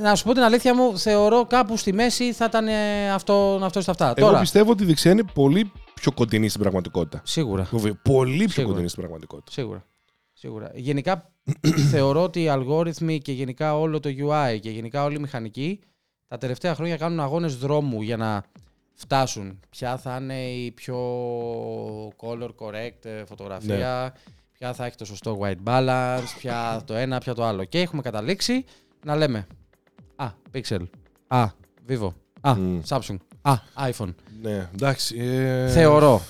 Speaker 1: Να σου πω την αλήθεια μου, θεωρώ κάπου στη μέση θα ήταν ε, αυτό, αυτός στα αυτά.
Speaker 2: Εγώ
Speaker 1: Τώρα,
Speaker 2: πιστεύω ότι η δεξιά είναι πολύ πιο κοντινή στην πραγματικότητα.
Speaker 1: σίγουρα,
Speaker 2: Βέβαια, Πολύ πιο
Speaker 1: Σίγουρα.
Speaker 2: κοντινή στην πραγματικότητα.
Speaker 1: σίγουρα, σίγουρα. Γενικά (clears throat) θεωρώ ότι οι αλγόριθμοι και γενικά όλο το UI και γενικά όλη η μηχανική τα τελευταία χρόνια κάνουν αγώνες δρόμου για να φτάσουν. Ποια θα είναι η πιο color correct ε, φωτογραφία, ποια θα έχει το σωστό white balance, ποια το ένα, ποια το άλλο. Και έχουμε καταλήξει να λέμε Α, Pixel, Α, Vivo, Α,
Speaker 2: Μμ.
Speaker 1: Samsung, Α, iPhone.
Speaker 2: Ναι, εντάξει. Ε...
Speaker 1: Θεωρώ.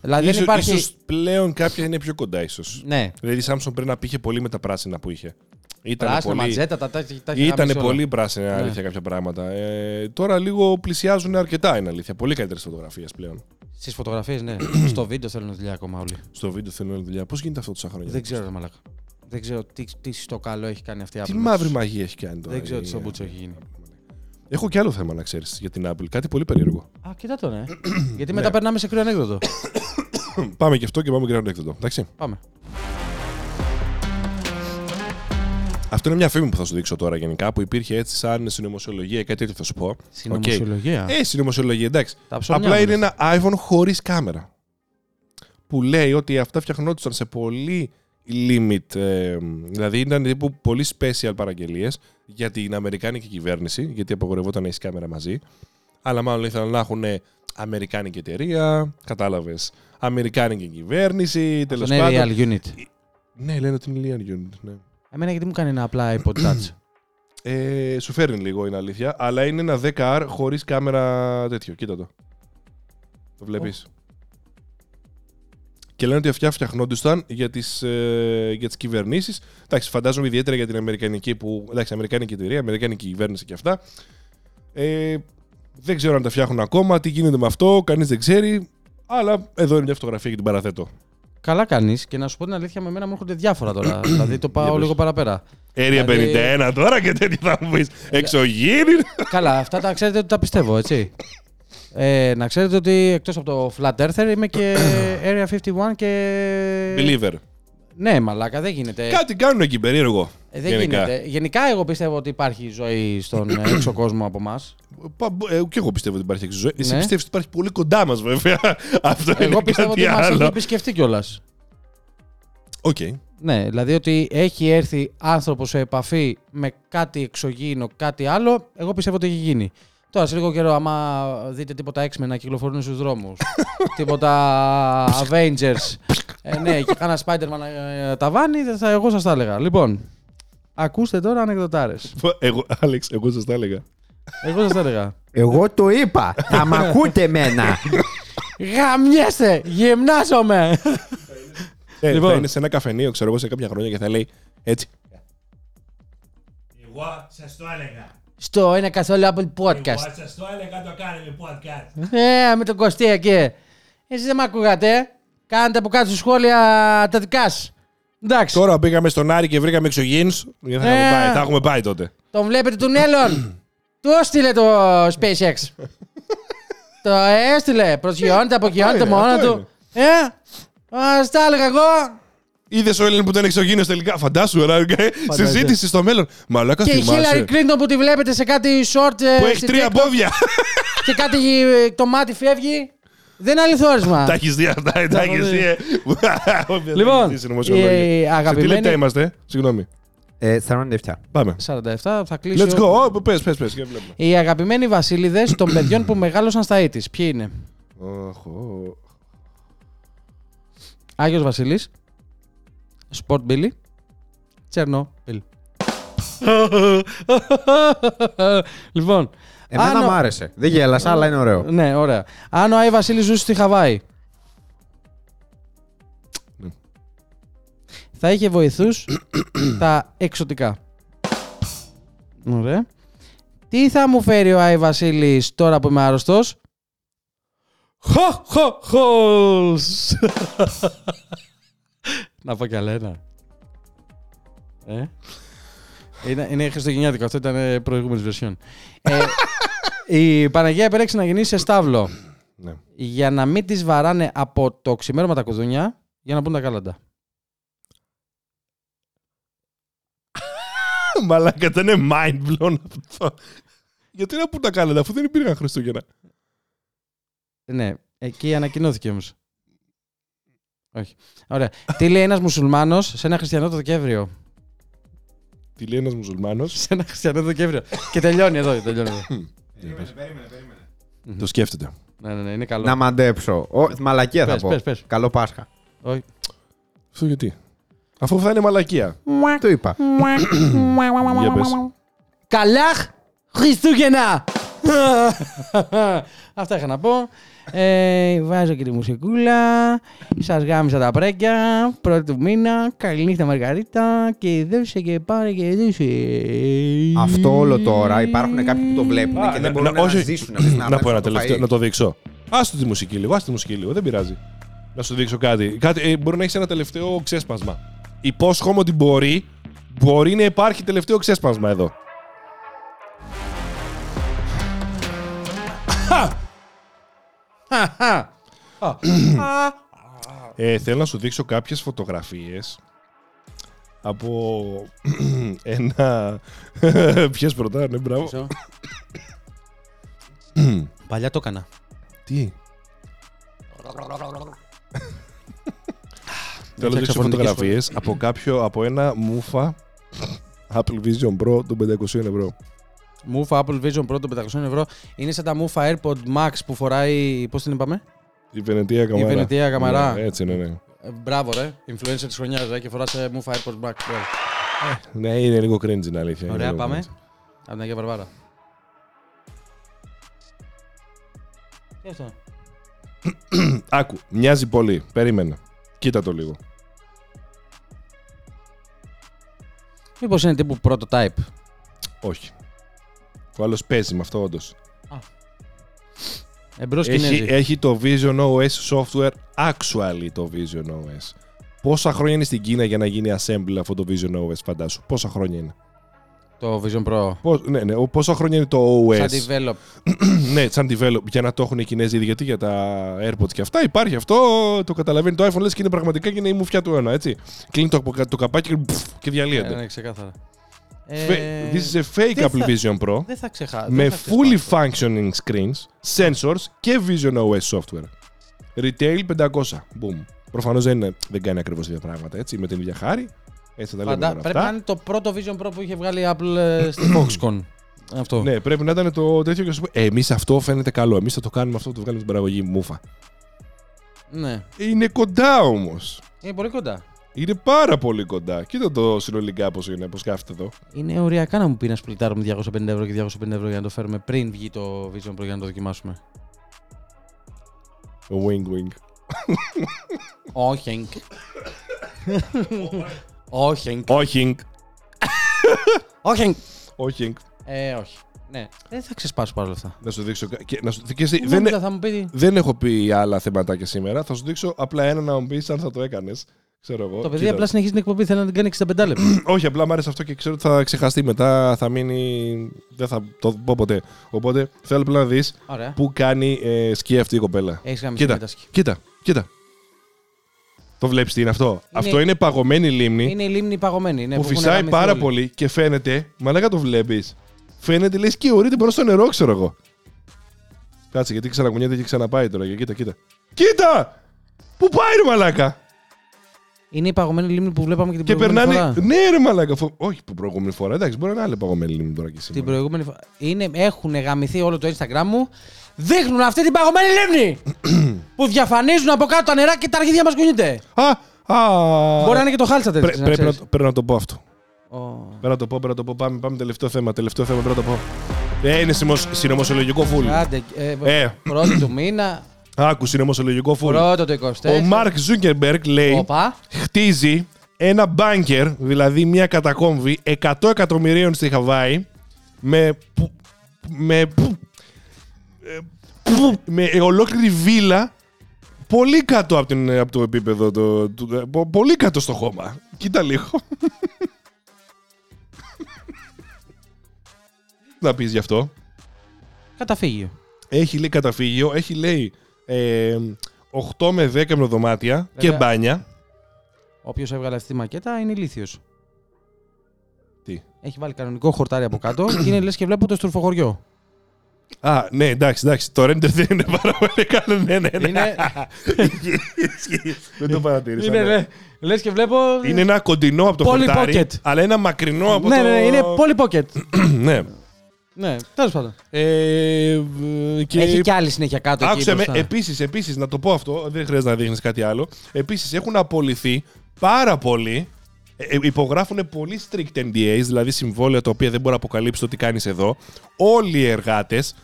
Speaker 1: Δηλαδή
Speaker 2: ίσως,
Speaker 1: δεν υπάρχει...
Speaker 2: ίσως πλέον κάποια είναι πιο κοντά, ίσως.
Speaker 1: Ναι,
Speaker 2: Δηλαδή η Samsung πριν να πήγε πολύ με τα πράσινα που είχε. Ήταν
Speaker 1: πράσινο,
Speaker 2: πολύ,
Speaker 1: ματζέτα, τα, τα, τα έχει
Speaker 2: Ήταν
Speaker 1: γαμίσει όλα.
Speaker 2: πολύ πράσινα,
Speaker 1: Ναι.
Speaker 2: αλήθεια, κάποια πράγματα. Ε, τώρα λίγο πλησιάζουν αρκετά, είναι αλήθεια. Πολύ καλύτερες φωτογραφίες πλέον.
Speaker 1: Στις φωτογραφίες, ναι. (clears throat) Στο βίντεο θέλουν δουλειά ακόμα όλοι.
Speaker 2: Στο βίντεο θέλουν όλη δουλειά. Πώς γίνεται αυτό τόσα χρόνια;
Speaker 1: Δεν ξέρω, ρε μαλάκα. Δεν ξέρω τι, τι στο καλό έχει κάνει αυτή η Apple.
Speaker 2: Τι
Speaker 1: με
Speaker 2: μαύρη
Speaker 1: τους-
Speaker 2: μαγεία έχει κάνει τώρα.
Speaker 1: Δεν ξέρω τι
Speaker 2: η-
Speaker 1: στο μπούτσο έχει γίνει.
Speaker 2: Έχω και άλλο θέμα να ξέρεις για την Apple. Κάτι πολύ περίεργο.
Speaker 1: Α, κοίτα το, ναι. (clears throat) Γιατί
Speaker 2: Ναι.
Speaker 1: μετά περνάμε σε κρύο ανέκδοτο.
Speaker 2: πάμε και αυτό και πάμε και ένα έκδοτο. Εντάξει.
Speaker 1: Πάμε.
Speaker 2: Αυτό είναι μια φήμη που θα σου δείξω τώρα γενικά που υπήρχε έτσι σαν συνωμοσιολογία ή κάτι τέτοιο θα σου πω.
Speaker 1: Συνωμοσιολογία;
Speaker 2: Ε, συνωμοσιολογία, εντάξει.
Speaker 1: Τα ψωμιά
Speaker 2: Απλά
Speaker 1: μου
Speaker 2: είναι
Speaker 1: λες.
Speaker 2: ένα iPhone χωρίς κάμερα. Που λέει ότι αυτά φτιαχνόντουσαν σε πολύ limit, ε, δηλαδή ήταν τύπου πολύ special παραγγελίες για την Αμερικάνικη κυβέρνηση, γιατί απαγορευόταν να έχεις κάμερα μαζί. Αλλά μάλλον ήθελαν να έχουν Αμερικάνικη εταιρεία, κατάλαβες. Αμερικάνικη κυβέρνηση, τέλος
Speaker 1: Αυτό είναι
Speaker 2: πάντων.
Speaker 1: real unit.
Speaker 2: Ναι, λένε ότι είναι Lian Unit. Ναι.
Speaker 1: Εμένα γιατί μου κάνει ένα απλά iPod Touch; (clears throat)
Speaker 2: Ε, σου φέρνει λίγο, είναι αλήθεια. Αλλά είναι ένα 10R χωρίς κάμερα τέτοιο. Κοίτα το. Το βλέπεις. Και λένε ότι αυτά φτιαχνόντουσαν για τις, ε, για τις κυβερνήσεις. Εντάξει, φαντάζομαι ιδιαίτερα για την Αμερικανική που... Εντάξει, Αμερικάνικη εταιρεία, Αμερικάνικη κυβέρνηση και αυτά. Ε, δεν ξέρω αν τα φτιάχνουν ακόμα, τι γίνεται με αυτό, κανείς δεν ξέρει. Αλλά εδώ είναι μια φωτογραφία και την παραθέτω.
Speaker 1: Καλά κάνεις και να σου πω την αλήθεια, με εμένα μου έρχονται διάφορα τώρα. (clears throat) δηλαδή το πάω
Speaker 2: Για πες.
Speaker 1: λίγο παραπέρα.
Speaker 2: Area
Speaker 1: Δηλαδή-
Speaker 2: 51 τώρα και τέτοια θα μου πεις. Εξωγήινη.
Speaker 1: Καλά, αυτά τα ξέρετε ότι τα πιστεύω, έτσι. Ε, να ξέρετε ότι εκτός από το Flat Earther είμαι και (clears throat) Area 51 και...
Speaker 2: Believer.
Speaker 1: Ναι, μαλάκα, δεν γίνεται.
Speaker 2: Κάτι κάνουν εκεί περίεργο.
Speaker 1: Ε, δεν
Speaker 2: γενικά.
Speaker 1: γίνεται. Γενικά, εγώ πιστεύω ότι υπάρχει ζωή στον ε, έξω κόσμο από εμάς.
Speaker 2: Πα- ε, και εγώ πιστεύω ότι υπάρχει ζωή. Εσύ
Speaker 1: Ναι.
Speaker 2: πιστεύεις ότι υπάρχει πολύ κοντά μας, βέβαια. (laughs) Αυτό είναι
Speaker 1: Εγώ πιστεύω
Speaker 2: κάτι
Speaker 1: ότι μας έχει
Speaker 2: άλλο.
Speaker 1: επισκεφτεί κιόλας.
Speaker 2: Οκ.
Speaker 1: Ναι, δηλαδή ότι έχει έρθει άνθρωπος σε επαφή με κάτι εξωγήινο, κάτι άλλο, εγώ πιστεύω ότι έχει γίνει. Τώρα σε λίγο καιρό, άμα δείτε τίποτα X-Men να κυκλοφορούν στους δρόμους, (laughs) τίποτα Avengers, ε, ναι, και κάνα Spider-Man να ε, ταβάνι, δεν θα, εγώ σας τα έλεγα. Λοιπόν, ακούστε τώρα ανεκδοτάρες.
Speaker 2: Εγώ, Άλεξ, εγώ σας τα έλεγα.
Speaker 1: Εγώ σας τα έλεγα.
Speaker 3: Εγώ το είπα. Θα μ' ακούτε εμένα.
Speaker 1: Γαμιέστε, γυμνάζομαι.
Speaker 2: Ε,
Speaker 1: Λοιπόν.
Speaker 2: Θα είναι σε ένα καφενείο, ξέρω εγώ, σε κάποια χρόνια και θα λέει έτσι.
Speaker 4: Εγώ σας το έλεγα.
Speaker 1: Στο ένα καθόλου Apple
Speaker 4: Εγώ
Speaker 1: Podcast.
Speaker 4: σας το έλεγα το κάνουμε podcast.
Speaker 1: Ε, με τον Κωστή εκεί. Εσείς δεν με ακούγατε. ε. Κάντε από κάτω σχόλια τα δικά σας. Εντάξει.
Speaker 2: Τώρα πήγαμε στον Άρη και βρήκαμε εξωγήινους. Δεν θα,
Speaker 1: Ε.
Speaker 2: έχουμε πάει, θα έχουμε πάει τότε.
Speaker 1: Τον βλέπετε τον Έλλον. (clears throat) Του έστειλε το SpaceX. το έστειλε. Προσγειώνεται, απογειώνεται
Speaker 2: Αυτό είναι,
Speaker 1: μόνο
Speaker 2: αυτό
Speaker 1: του. Ε, ας τα έλεγα εγώ.
Speaker 2: Είδες ο Έλλην που ήταν εξωγήινο τελικά. Φαντάσου, ρε, ε, συζήτηση στο μέλλον. Μαλάκα
Speaker 1: Και η Hillary
Speaker 2: θυμάσαι.
Speaker 1: Clinton που τη βλέπετε σε κάτι short ε,
Speaker 2: Που έχει
Speaker 1: στη
Speaker 2: τρία
Speaker 1: TikTok
Speaker 2: πόδια.
Speaker 1: και κάτι ε, το μάτι φεύγει. Δεν είναι αληθόρισμα.
Speaker 2: Τα έχεις δει αυτά, τα
Speaker 1: Τα
Speaker 2: έχεις
Speaker 1: έχω
Speaker 2: δει.
Speaker 1: δει.
Speaker 2: ε. Όποια
Speaker 1: Λοιπόν,
Speaker 2: δεν έχει δει συνωμοσιολογία.
Speaker 1: η
Speaker 2: Σε τι
Speaker 1: αγαπημένη-
Speaker 2: λεπτά είμαστε, συγγνώμη.
Speaker 3: Ε, 47.
Speaker 2: Πάμε.
Speaker 1: 47, θα κλείσω.
Speaker 2: Let's go. Ω, Πες, πες, πες. και βλέπουμε.
Speaker 1: Οι αγαπημένοι βασίλειδες των παιδιών που μεγάλωσαν στα ήτης. Ποιοι είναι;
Speaker 2: Οχ, ω.
Speaker 1: Άγιος Βασίλης. Sport Billy. Τσέρνο. (laughs) λοιπόν.
Speaker 3: Εμένα
Speaker 1: αν ο-
Speaker 3: μου άρεσε. Δεν γέλασα, αλλά είναι ωραίο.
Speaker 1: Ναι, ωραία. Αν ο Άι Βασίλης ζούσε στη Χαβάη.
Speaker 2: Ναι.
Speaker 1: θα είχε βοηθούς (clears throat) τα εξωτικά. Ωραία. Τι θα μου φέρει ο Άι Βασίλης τώρα που είμαι άρρωστος; Χω, χω, χολς. Να πω κι άλλα ένα. Ε; Είναι, είναι χριστουγεννιάτικο, αυτό ήταν ε, προηγούμενης version. ε, η Παναγία επέλεξε να γεννήσει σε στάβλο
Speaker 2: Ναι.
Speaker 1: για να μην τις βαράνε από το ξημέρωμα τα κουδούνια για να πούν τα κάλαντα. (laughs)
Speaker 2: Μαλάκα, ήταν mind blown αυτό. Γιατί να πού τα κάνετε αφού δεν υπήρχαν Χριστούγεννα.
Speaker 1: Ναι, εκεί ανακοινώθηκε όμως. Όχι. Ωραία. Τι λέει ένας μουσουλμάνος σε ένα χριστιανό το Δεκέμβριο;
Speaker 2: Τι λέει ένας μουσουλμάνος;
Speaker 1: σε ένα χριστιανό το Δεκέμβριο. και τελειώνει εδώ. Τελειώνει εδώ.
Speaker 3: Περίμενε, περίμενε, περίμενε.
Speaker 2: Το σκέφτεται.
Speaker 1: ναι, ναι, ναι, είναι καλό.
Speaker 3: Να μαντέψω. Ο, μαλακία θα
Speaker 1: Πες,
Speaker 3: πω.
Speaker 1: πες, πες.
Speaker 3: Καλό Πάσχα.
Speaker 1: Όχι.
Speaker 2: Αυτό γιατί; Αφού θα είναι μαλακία.
Speaker 3: Το είπα.
Speaker 2: Για πες.
Speaker 1: Καλά Χριστούγεννα! (laughs) Αυτά είχα να πω. Ε, βάζω και τη μουσικούλα. Σας γάμισα τα πρέκια. Πρώτη του μήνα. Καληνύχτα Μαργαρίτα. Και δώσε και πάρε και δώσε.
Speaker 3: Αυτό όλο τώρα υπάρχουν κάποιοι που το βλέπουν
Speaker 2: Α,
Speaker 3: και
Speaker 2: ναι,
Speaker 3: δεν μπορούν
Speaker 2: ναι,
Speaker 3: να
Speaker 2: όχι.
Speaker 3: ζήσουν.
Speaker 2: Να πω ένα
Speaker 3: το
Speaker 2: τελευταίο,
Speaker 3: φαΐ.
Speaker 2: να το δείξω. Άστο τη μουσική λίγο, άστο τη μουσική λίγο, δεν πειράζει. Να σου δείξω κάτι. κάτι ε, μπορεί να έχεις ένα τελευταίο ξέσπασμα. Υπόσχομαι ότι μπορεί, μπορεί να υπάρχει τελευταίο ξέσπασμα εδώ. Ε, θέλω να σου δείξω κάποιες φωτογραφίες από (clears throat) ένα... (clears throat) Ποιες πρώτα, ναι, μπράβο. (clears throat)
Speaker 1: Παλιά το έκανα.
Speaker 2: Τι; (laughs) Θέλω να
Speaker 1: φτιάξω
Speaker 2: δείξω
Speaker 1: φωνητική
Speaker 2: φωτογραφίες από κάποιο, από ένα μούφα Apple Vision Pro των 500 ευρώ.
Speaker 1: Μούφα Apple Vision Pro των 500 ευρώ. Είναι σαν τα μούφα AirPod Max που φοράει. Πώς την είπαμε;
Speaker 2: Η Βενετία Καμαρά.
Speaker 1: Βενετία Καμαρά.
Speaker 2: Ναι, έτσι είναι, ναι.
Speaker 1: Ε, μπράβο, ρε. Influencer της χρονιάς, ρε. Και φοράς σε μούφα AirPod Max. Μπράβο.
Speaker 2: Ναι, είναι λίγο cringe είναι αλήθεια. είναι
Speaker 1: Ωραία,
Speaker 2: λίγο
Speaker 1: πάμε.
Speaker 2: cringe.
Speaker 1: Από την Αγία Βαρβάρα. Τι αυτό. (clears throat)
Speaker 2: Άκου, μοιάζει πολύ. Περίμενε. Κοίτα το λίγο.
Speaker 1: Μήπως είναι τύπου prototype.
Speaker 2: Όχι. Ο άλλος παίζει με αυτό, όντως.
Speaker 1: Εμπρός
Speaker 2: Έχει,
Speaker 1: Κινέζοι.
Speaker 2: έχει το Vision OS software, actually το Vision OS. Πόσα χρόνια είναι στην Κίνα για να γίνει assemble αυτό το Vision OS, φαντάσου. Πόσα χρόνια είναι.
Speaker 1: Το Vision Pro.
Speaker 2: Πώς, ναι, ναι, ο- πόσα χρόνια είναι το OS.
Speaker 1: Σαν develop. (clears throat)
Speaker 2: ναι, σαν develop, για να το έχουν οι Κινέζοι, γιατί για τα AirPods και αυτά υπάρχει αυτό, το καταλαβαίνει το iPhone, λες και είναι πραγματικά και είναι η μουφιά του ένα, έτσι. Κλείνει το, το καπάκι και, πφ, και διαλύεται.
Speaker 1: Ναι, ναι, ξεκάθαρα.
Speaker 2: Fa-
Speaker 1: Ε,
Speaker 2: This is a fake
Speaker 1: δεν
Speaker 2: Apple
Speaker 1: θα-
Speaker 2: Vision Pro
Speaker 1: Δεν θα ξεχάσω.
Speaker 2: με fully functioning screens, sensors και Vision OS software. Retail 500. Boom. Προφανώς δεν, είναι- δεν κάνει ακριβώς ίδια πράγματα έτσι, με την ίδια χάρη. Έτσι θα τα λέμε
Speaker 1: Φαντά,
Speaker 2: τώρα
Speaker 1: πρέπει
Speaker 2: αυτά.
Speaker 1: να είναι το πρώτο Vision Pro που είχε βγάλει η Apple ε, στη (coughs) Foxconn. Αυτό.
Speaker 2: Ναι, πρέπει να ήταν το τέτοιο και σου πει: Εμείς αυτό φαίνεται καλό. Εμείς θα το κάνουμε αυτό, το βγάλουμε στην παραγωγή μούφα.
Speaker 1: ναι.
Speaker 2: Είναι κοντά όμως.
Speaker 1: Είναι πολύ κοντά.
Speaker 2: Είναι πάρα πολύ κοντά. Κοίτα το συνολικά πώς είναι, πώς κάθεται εδώ.
Speaker 1: Είναι ωριακά να μου πεις να σπλιτάρουμε 250 ευρώ και 250 ευρώ για να το φέρουμε πριν βγει το Vision Pro για να το δοκιμάσουμε.
Speaker 2: Wing wing.
Speaker 1: Όχι. Όχι.
Speaker 2: Όχι.
Speaker 1: Όχι.
Speaker 2: Όχι.
Speaker 1: Ε, όχι. Ναι. Δεν θα ξεσπάσω παρόλα αυτά.
Speaker 2: Να σου δείξω. κα- Και, να σου, και εσύ,
Speaker 1: Δεν
Speaker 2: δεν,
Speaker 1: θα μου πει.
Speaker 2: δεν έχω πει άλλα θεματάκια σήμερα. Θα σου δείξω απλά ένα να μου πεις αν θα το έκανες. Ξέρω εγώ.
Speaker 1: Το παιδί
Speaker 2: Κοίτα.
Speaker 1: απλά συνεχίζει την εκπομπή, θέλει να την κάνει 65 λεπτά. (clears throat)
Speaker 2: Όχι, απλά μου άρεσε αυτό και ξέρω ότι θα ξεχαστεί μετά. Θα μείνει. Δεν θα το πω ποτέ. Οπότε θέλω απλά να δεις
Speaker 1: Ωραία.
Speaker 2: που κάνει ε, σκι αυτή η κοπέλα.
Speaker 1: Έχεις γάμιση
Speaker 2: Κοίτα,
Speaker 1: μετάσκη.
Speaker 2: κοίτα, κοίτα. Το βλέπεις τι είναι αυτό; Αυτό είναι παγωμένη λίμνη
Speaker 1: Είναι η λίμνη παγωμένη. Ναι,
Speaker 2: που
Speaker 1: που έχουν
Speaker 2: φυσάει
Speaker 1: γαμηθεί
Speaker 2: πάρα
Speaker 1: όλοι.
Speaker 2: πολύ και φαίνεται. Μαλάκα το βλέπεις. Φαίνεται λες και ορείται μπροστά στο νερό, ξέρω εγώ. Κάτσε γιατί ξανακουνιέται και ξαναπάει τώρα. και Κοίτα, κοίτα. Κοίτα! Πού πάει ρε μαλάκα!
Speaker 1: Είναι η παγωμένη λίμνη που βλέπαμε και την
Speaker 2: Και
Speaker 1: προηγούμενη
Speaker 2: περνάνε.
Speaker 1: φορά.
Speaker 2: Ναι, ρε μαλάκα. φο- Όχι που προηγούμενη φορά. Εντάξει, μπορεί να είναι άλλη παγωμένη λίμνη τώρα και
Speaker 1: Την
Speaker 2: σήμερα.
Speaker 1: προηγούμενη φορά. Είναι, έχουν γαμηθεί όλο το Instagram μου. Δείχνουν αυτή την παγωμένη λίμνη! (clears throat) που διαφανίζουν από κάτω τα νερά και τα αρχίδια μας κουνιούνται.
Speaker 2: Α, α.
Speaker 1: Μπορεί να είναι και το χάλτσα
Speaker 2: Πρέ-
Speaker 1: τέτοιο.
Speaker 2: πρέπει, να, το- πρέπει να το πω αυτό.
Speaker 1: Ω.
Speaker 2: Πρέπει να το πω, πρέπει να το πω. Πάμε, πάμε τελευταίο θέμα. Τελευταίο θέμα πρέπει να το πω. Ε, είναι συνωμοσ- συνωμοσιολογικό φουλ.
Speaker 1: Άντε, ε,
Speaker 2: Ε.
Speaker 1: πρώτη του μήνα,
Speaker 2: Άκου συνωμοσιολογικό φουλ.
Speaker 1: πρώτο το 24.
Speaker 2: Ο Μάρκ Ζούκερμπεργκ λέει
Speaker 1: Οπα.
Speaker 2: χτίζει ένα bunker, δηλαδή μια κατακόμβη 100 εκατομμυρίων στη Χαβάη με. που- με. που- ε, που- με ολόκληρη βίλα πολύ κάτω από, την, από το επίπεδο. Το, του- ε, πο- πολύ κάτω στο χώμα. Κοίτα λίγο. Τι (laughs) να πεις γι' αυτό.
Speaker 1: Καταφύγιο.
Speaker 2: Έχει λέει καταφύγιο, έχει λέει ε, 8 με 10 δωμάτια και
Speaker 1: Βέβαια.
Speaker 2: μπάνια.
Speaker 1: Όποιος έβγαλε αυτή τη μακέτα είναι ηλίθιος.
Speaker 2: Τι;
Speaker 1: Έχει βάλει κανονικό χορτάρι από κάτω και είναι λες και βλέπω το στουρφοχωριό.
Speaker 2: Α, ναι, εντάξει, εντάξει. Το render δεν είναι πάρα πολύ καλό. Ναι, ναι, ναι.
Speaker 1: Είναι,
Speaker 2: Ισχύει. δεν το παρατήρησα.
Speaker 1: είναι
Speaker 2: ναι.
Speaker 1: λε, λες και βλέπω.
Speaker 2: Είναι ένα κοντινό από το
Speaker 1: Πολύ
Speaker 2: χορτάρι,
Speaker 1: pocket.
Speaker 2: αλλά ένα μακρινό από
Speaker 1: ναι,
Speaker 2: το...
Speaker 1: ναι, ναι, είναι πολύ pocket. (clears throat)
Speaker 2: ναι.
Speaker 1: Ναι, τέλος πάντων.
Speaker 2: Ε, και...
Speaker 1: Έχει κι άλλη συνέχεια κάτω. εκεί
Speaker 2: Άκουσε με,
Speaker 1: μπροστά.
Speaker 2: επίσης, επίσης, να το πω αυτό, δεν χρειάζεται να δείχνεις κάτι άλλο. Επίσης, έχουν απολυθεί πάρα πολύ, ε, ε, υπογράφουν πολύ strict NDAs, δηλαδή συμβόλαια τα οποία δεν μπορεί να αποκαλύψεις το τι κάνεις εδώ. Όλοι οι εργάτες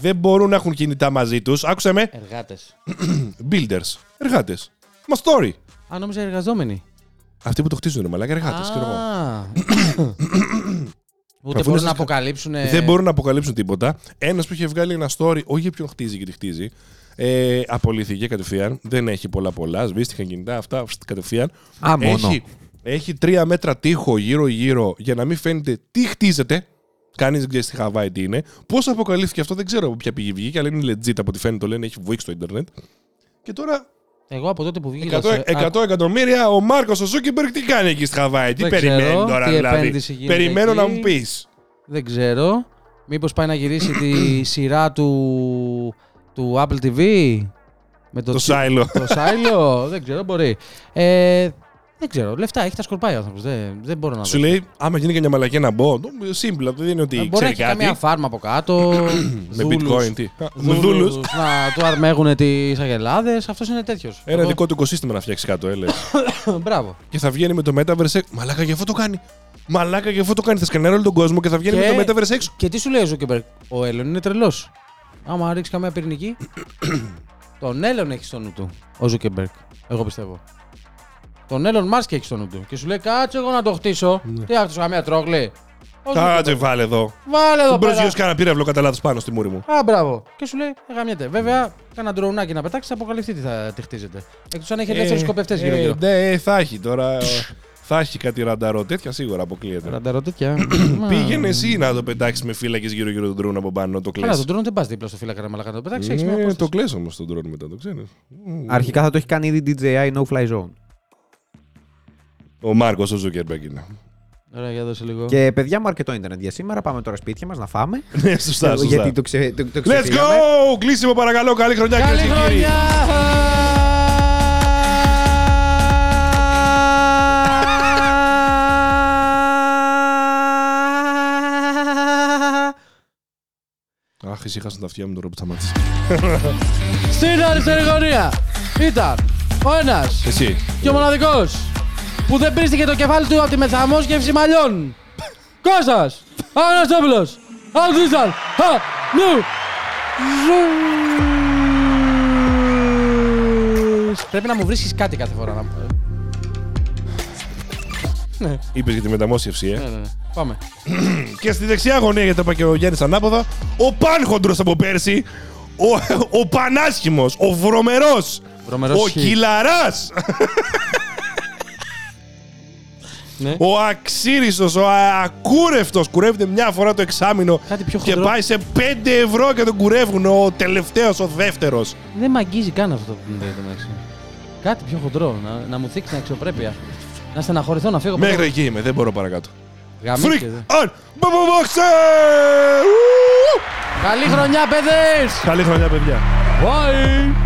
Speaker 2: δεν μπορούν να έχουν κινητά μαζί τους. Άκουσε με,
Speaker 1: Εργάτες. (clears throat)
Speaker 2: builders, εργάτες. Μα story.
Speaker 1: Α, νόμιζα εργαζόμενοι.
Speaker 2: Αυτοί που το χτίζουν, ρε μαλάκα, εργάτες, ξέρω εγώ. (clears throat) (clears throat)
Speaker 1: Α. Ούτε
Speaker 2: Αφού
Speaker 1: μπορούν
Speaker 2: είναι
Speaker 1: να
Speaker 2: σας-
Speaker 1: αποκαλύψουν.
Speaker 2: Δεν μπορούν να αποκαλύψουν τίποτα. Ένας που είχε βγάλει ένα story, όχι για ποιον χτίζει και τι χτίζει, ε, απολύθηκε κατευθείαν. Δεν έχει πολλά πολλά. Σβήστηκαν κινητά, αυτά φστ, κατευθείαν.
Speaker 3: Α, μόνο.
Speaker 2: Έχει, έχει τρία μέτρα τείχος γύρω-γύρω για να μην φαίνεται τι χτίζεται. Κανείς δεν ξέρει στη Χαβάη τι είναι. Πώς αποκαλύφθηκε αυτό δεν ξέρω από ποια πηγή βγήκε, αλλά είναι legit από ό,τι φαίνεται. Το λένε, έχει βουίξει στο Ιντερνετ. Και τώρα
Speaker 1: Εγώ από τότε που βγήκα.
Speaker 2: 100,
Speaker 1: σε-
Speaker 2: 100 εκατομμύρια ο Μάρκος ο Ζούκεμπεργκ τι κάνει εκεί στη Χαβάη; Τι
Speaker 1: Δεν
Speaker 2: περιμένει
Speaker 1: ξέρω
Speaker 2: τώρα
Speaker 1: τι
Speaker 2: δηλαδή;
Speaker 1: επένδυση γίνεται
Speaker 2: Περιμένω
Speaker 1: εκεί.
Speaker 2: να μου πεις.
Speaker 1: Δεν ξέρω. Μήπως πάει να γυρίσει τη (clears throat) σειρά του, του Apple TV. Με
Speaker 2: Το
Speaker 1: τσι-
Speaker 2: Σάιλο.
Speaker 1: Το Σάιλο. (laughs) δεν ξέρω, μπορεί. Ε, δεν ξέρω. Λεφτά έχει, τα σκορπάει ο άνθρωπος. Δεν, δεν μπορώ να
Speaker 2: Σου
Speaker 1: δω.
Speaker 2: λέει, άμα γίνει και μια μαλακία να μπω. το- Σύμπλα, δεν είναι ότι
Speaker 1: Ε, Μπορεί να
Speaker 2: ξέρει
Speaker 1: έχει
Speaker 2: κάτι.
Speaker 1: καμία φάρμα από κάτω. (coughs)
Speaker 2: Με
Speaker 1: δούλους-
Speaker 2: bitcoin, τι. Α, Με
Speaker 1: δούλους
Speaker 2: δούλου.
Speaker 1: Να του αρμέγουν τις αγελάδες. Αυτός είναι τέτοιος.
Speaker 2: Ένα δικό του οικοσύστημα να φτιάξει κάτω, έλες. (coughs)
Speaker 1: Μπράβο.
Speaker 2: και θα βγαίνει με το Metaverse. έξω. Μαλάκα, γι' αυτό το κάνει. Μαλάκα, γι' αυτό το κάνει. Θα σκανέρει όλο τον κόσμο και θα βγαίνει
Speaker 1: Και-
Speaker 2: με το Metaverse έξω.
Speaker 1: Και τι σου λέει ο Ζούκεμπεργκ. Ο Έλλον είναι τρελός. Άμα ρίξεις καμία πυρηνική. (coughs) τον Έλλον έχεις στο νου του. Ο Ζούκεμπεργκ. Εγώ πιστεύω. Τον Έλλον Μάσκ έχει στο νου του. Και σου λέει κάτσε εγώ να το χτίσω. Τι άχτισα καμία τρόγλη. Ο
Speaker 2: Κάτσε,
Speaker 1: Zuckerberg.
Speaker 2: βάλε εδώ.
Speaker 1: Βάλε εδώ
Speaker 2: Δεν μπορεί να
Speaker 1: πέρα.
Speaker 2: γιώσει κανένα πύραυλο κατά λάθος πάνω στη μούρη μου.
Speaker 1: Α, μπράβο. Και σου λέει, «Ε, γαμιέται. Βέβαια, κάνα ντροουνάκι να πετάξεις, θα αποκαλυφθεί τι θα τι χτίζεται. Εκτός αν έχει ελεύθερους σκοπευτές
Speaker 2: ε,
Speaker 1: γύρω-γύρω.
Speaker 2: Ναι, θα έχει τώρα. θα έχει κάτι ρανταρό τέτοια σίγουρα αποκλείεται.
Speaker 1: Ρανταρό τέτοια. (coughs) Μα-
Speaker 2: Πήγαινε εσύ να το πετάξεις με φύλακες γύρω-γύρω τον τρούν από πάνω, το
Speaker 1: Καλά,
Speaker 2: κλέσει.
Speaker 1: τον ντρόουν δεν πας δίπλα στο φύλακα να μαλακά να το πετάξεις. έχεις μια
Speaker 2: Ναι,
Speaker 1: απόσταση.
Speaker 2: το κλέσω όμως τον τρούν μετά, το ξέρεις.
Speaker 3: Αρχικά θα το έχει κάνει ήδη DJI No Fly Zone.
Speaker 2: Ο Μάρκος ο Ζούκερμπεργκ είναι.
Speaker 1: Ωραία, για δώσε λίγο.
Speaker 3: Και παιδιά μου αρκετό Ιντερνετ για σήμερα. Πάμε τώρα σπίτια μας να φάμε. (laughs)
Speaker 2: Ναι, σωστά, σωστά.
Speaker 3: Γιατί το, ξε, το, το
Speaker 2: Let's
Speaker 3: ξεφύγαμε.
Speaker 2: go! Κλείσιμο παρακαλώ. Καλή χρονιά
Speaker 1: Καλή
Speaker 2: κυρίε και κύριοι.
Speaker 1: χρονιά!
Speaker 2: Αχ, ησύχασαν τα αυτιά μου τώρα που σταμάτησε.
Speaker 1: Στην αριστερή γωνία ήταν ο ένας
Speaker 2: Εσύ.
Speaker 1: και ο μοναδικός που δεν πίστηκε το κεφάλι του από τη μεθαμόσχευση μαλλιών. Κώστας Αναστόπουλος Αντίσταλ Χα Νου Ζους. Πρέπει να μου βρίσκεις κάτι κάθε φορά. να- Ναι,
Speaker 2: Είπες για τη μεταμόσχευση, ε.
Speaker 1: ναι, ναι. Πάμε. (clears throat)
Speaker 2: Και στη δεξιά γωνία, γιατί το είπα και ο Γιάννη ανάποδα, ο Πάνχοντρος από πέρσι, ο, ο Πανάσχημος, ο Βρωμερός,
Speaker 1: Βρωμερός
Speaker 2: ο
Speaker 1: χ.
Speaker 2: Κυλαρά, (laughs)
Speaker 1: Ναι.
Speaker 2: ο Αξίριστος, ο Ακούρευτος. Κουρεύεται μια φορά το εξάμεινο
Speaker 1: Κάτι πιο
Speaker 2: και
Speaker 1: χοντρό.
Speaker 2: πάει σε 5 ευρώ και τον κουρεύουν. Ο τελευταίος, ο δεύτερος.
Speaker 1: Δεν μ' αγγίζει καν αυτό το που το μεταξύ. Κάτι πιο χοντρό, να, να μου θίξει την αξιοπρέπεια. Να στεναχωρηθώ, να φύγω. από
Speaker 2: Μέχρι
Speaker 1: εδώ.
Speaker 2: εκεί είμαι, δεν μπορώ παρακάτω.
Speaker 1: Γαμίστε,
Speaker 2: Freak
Speaker 1: δε.
Speaker 2: on Boxer!
Speaker 1: Καλή χρονιά, παιδες!
Speaker 2: Καλή χρονιά, παιδιά.
Speaker 1: Bye!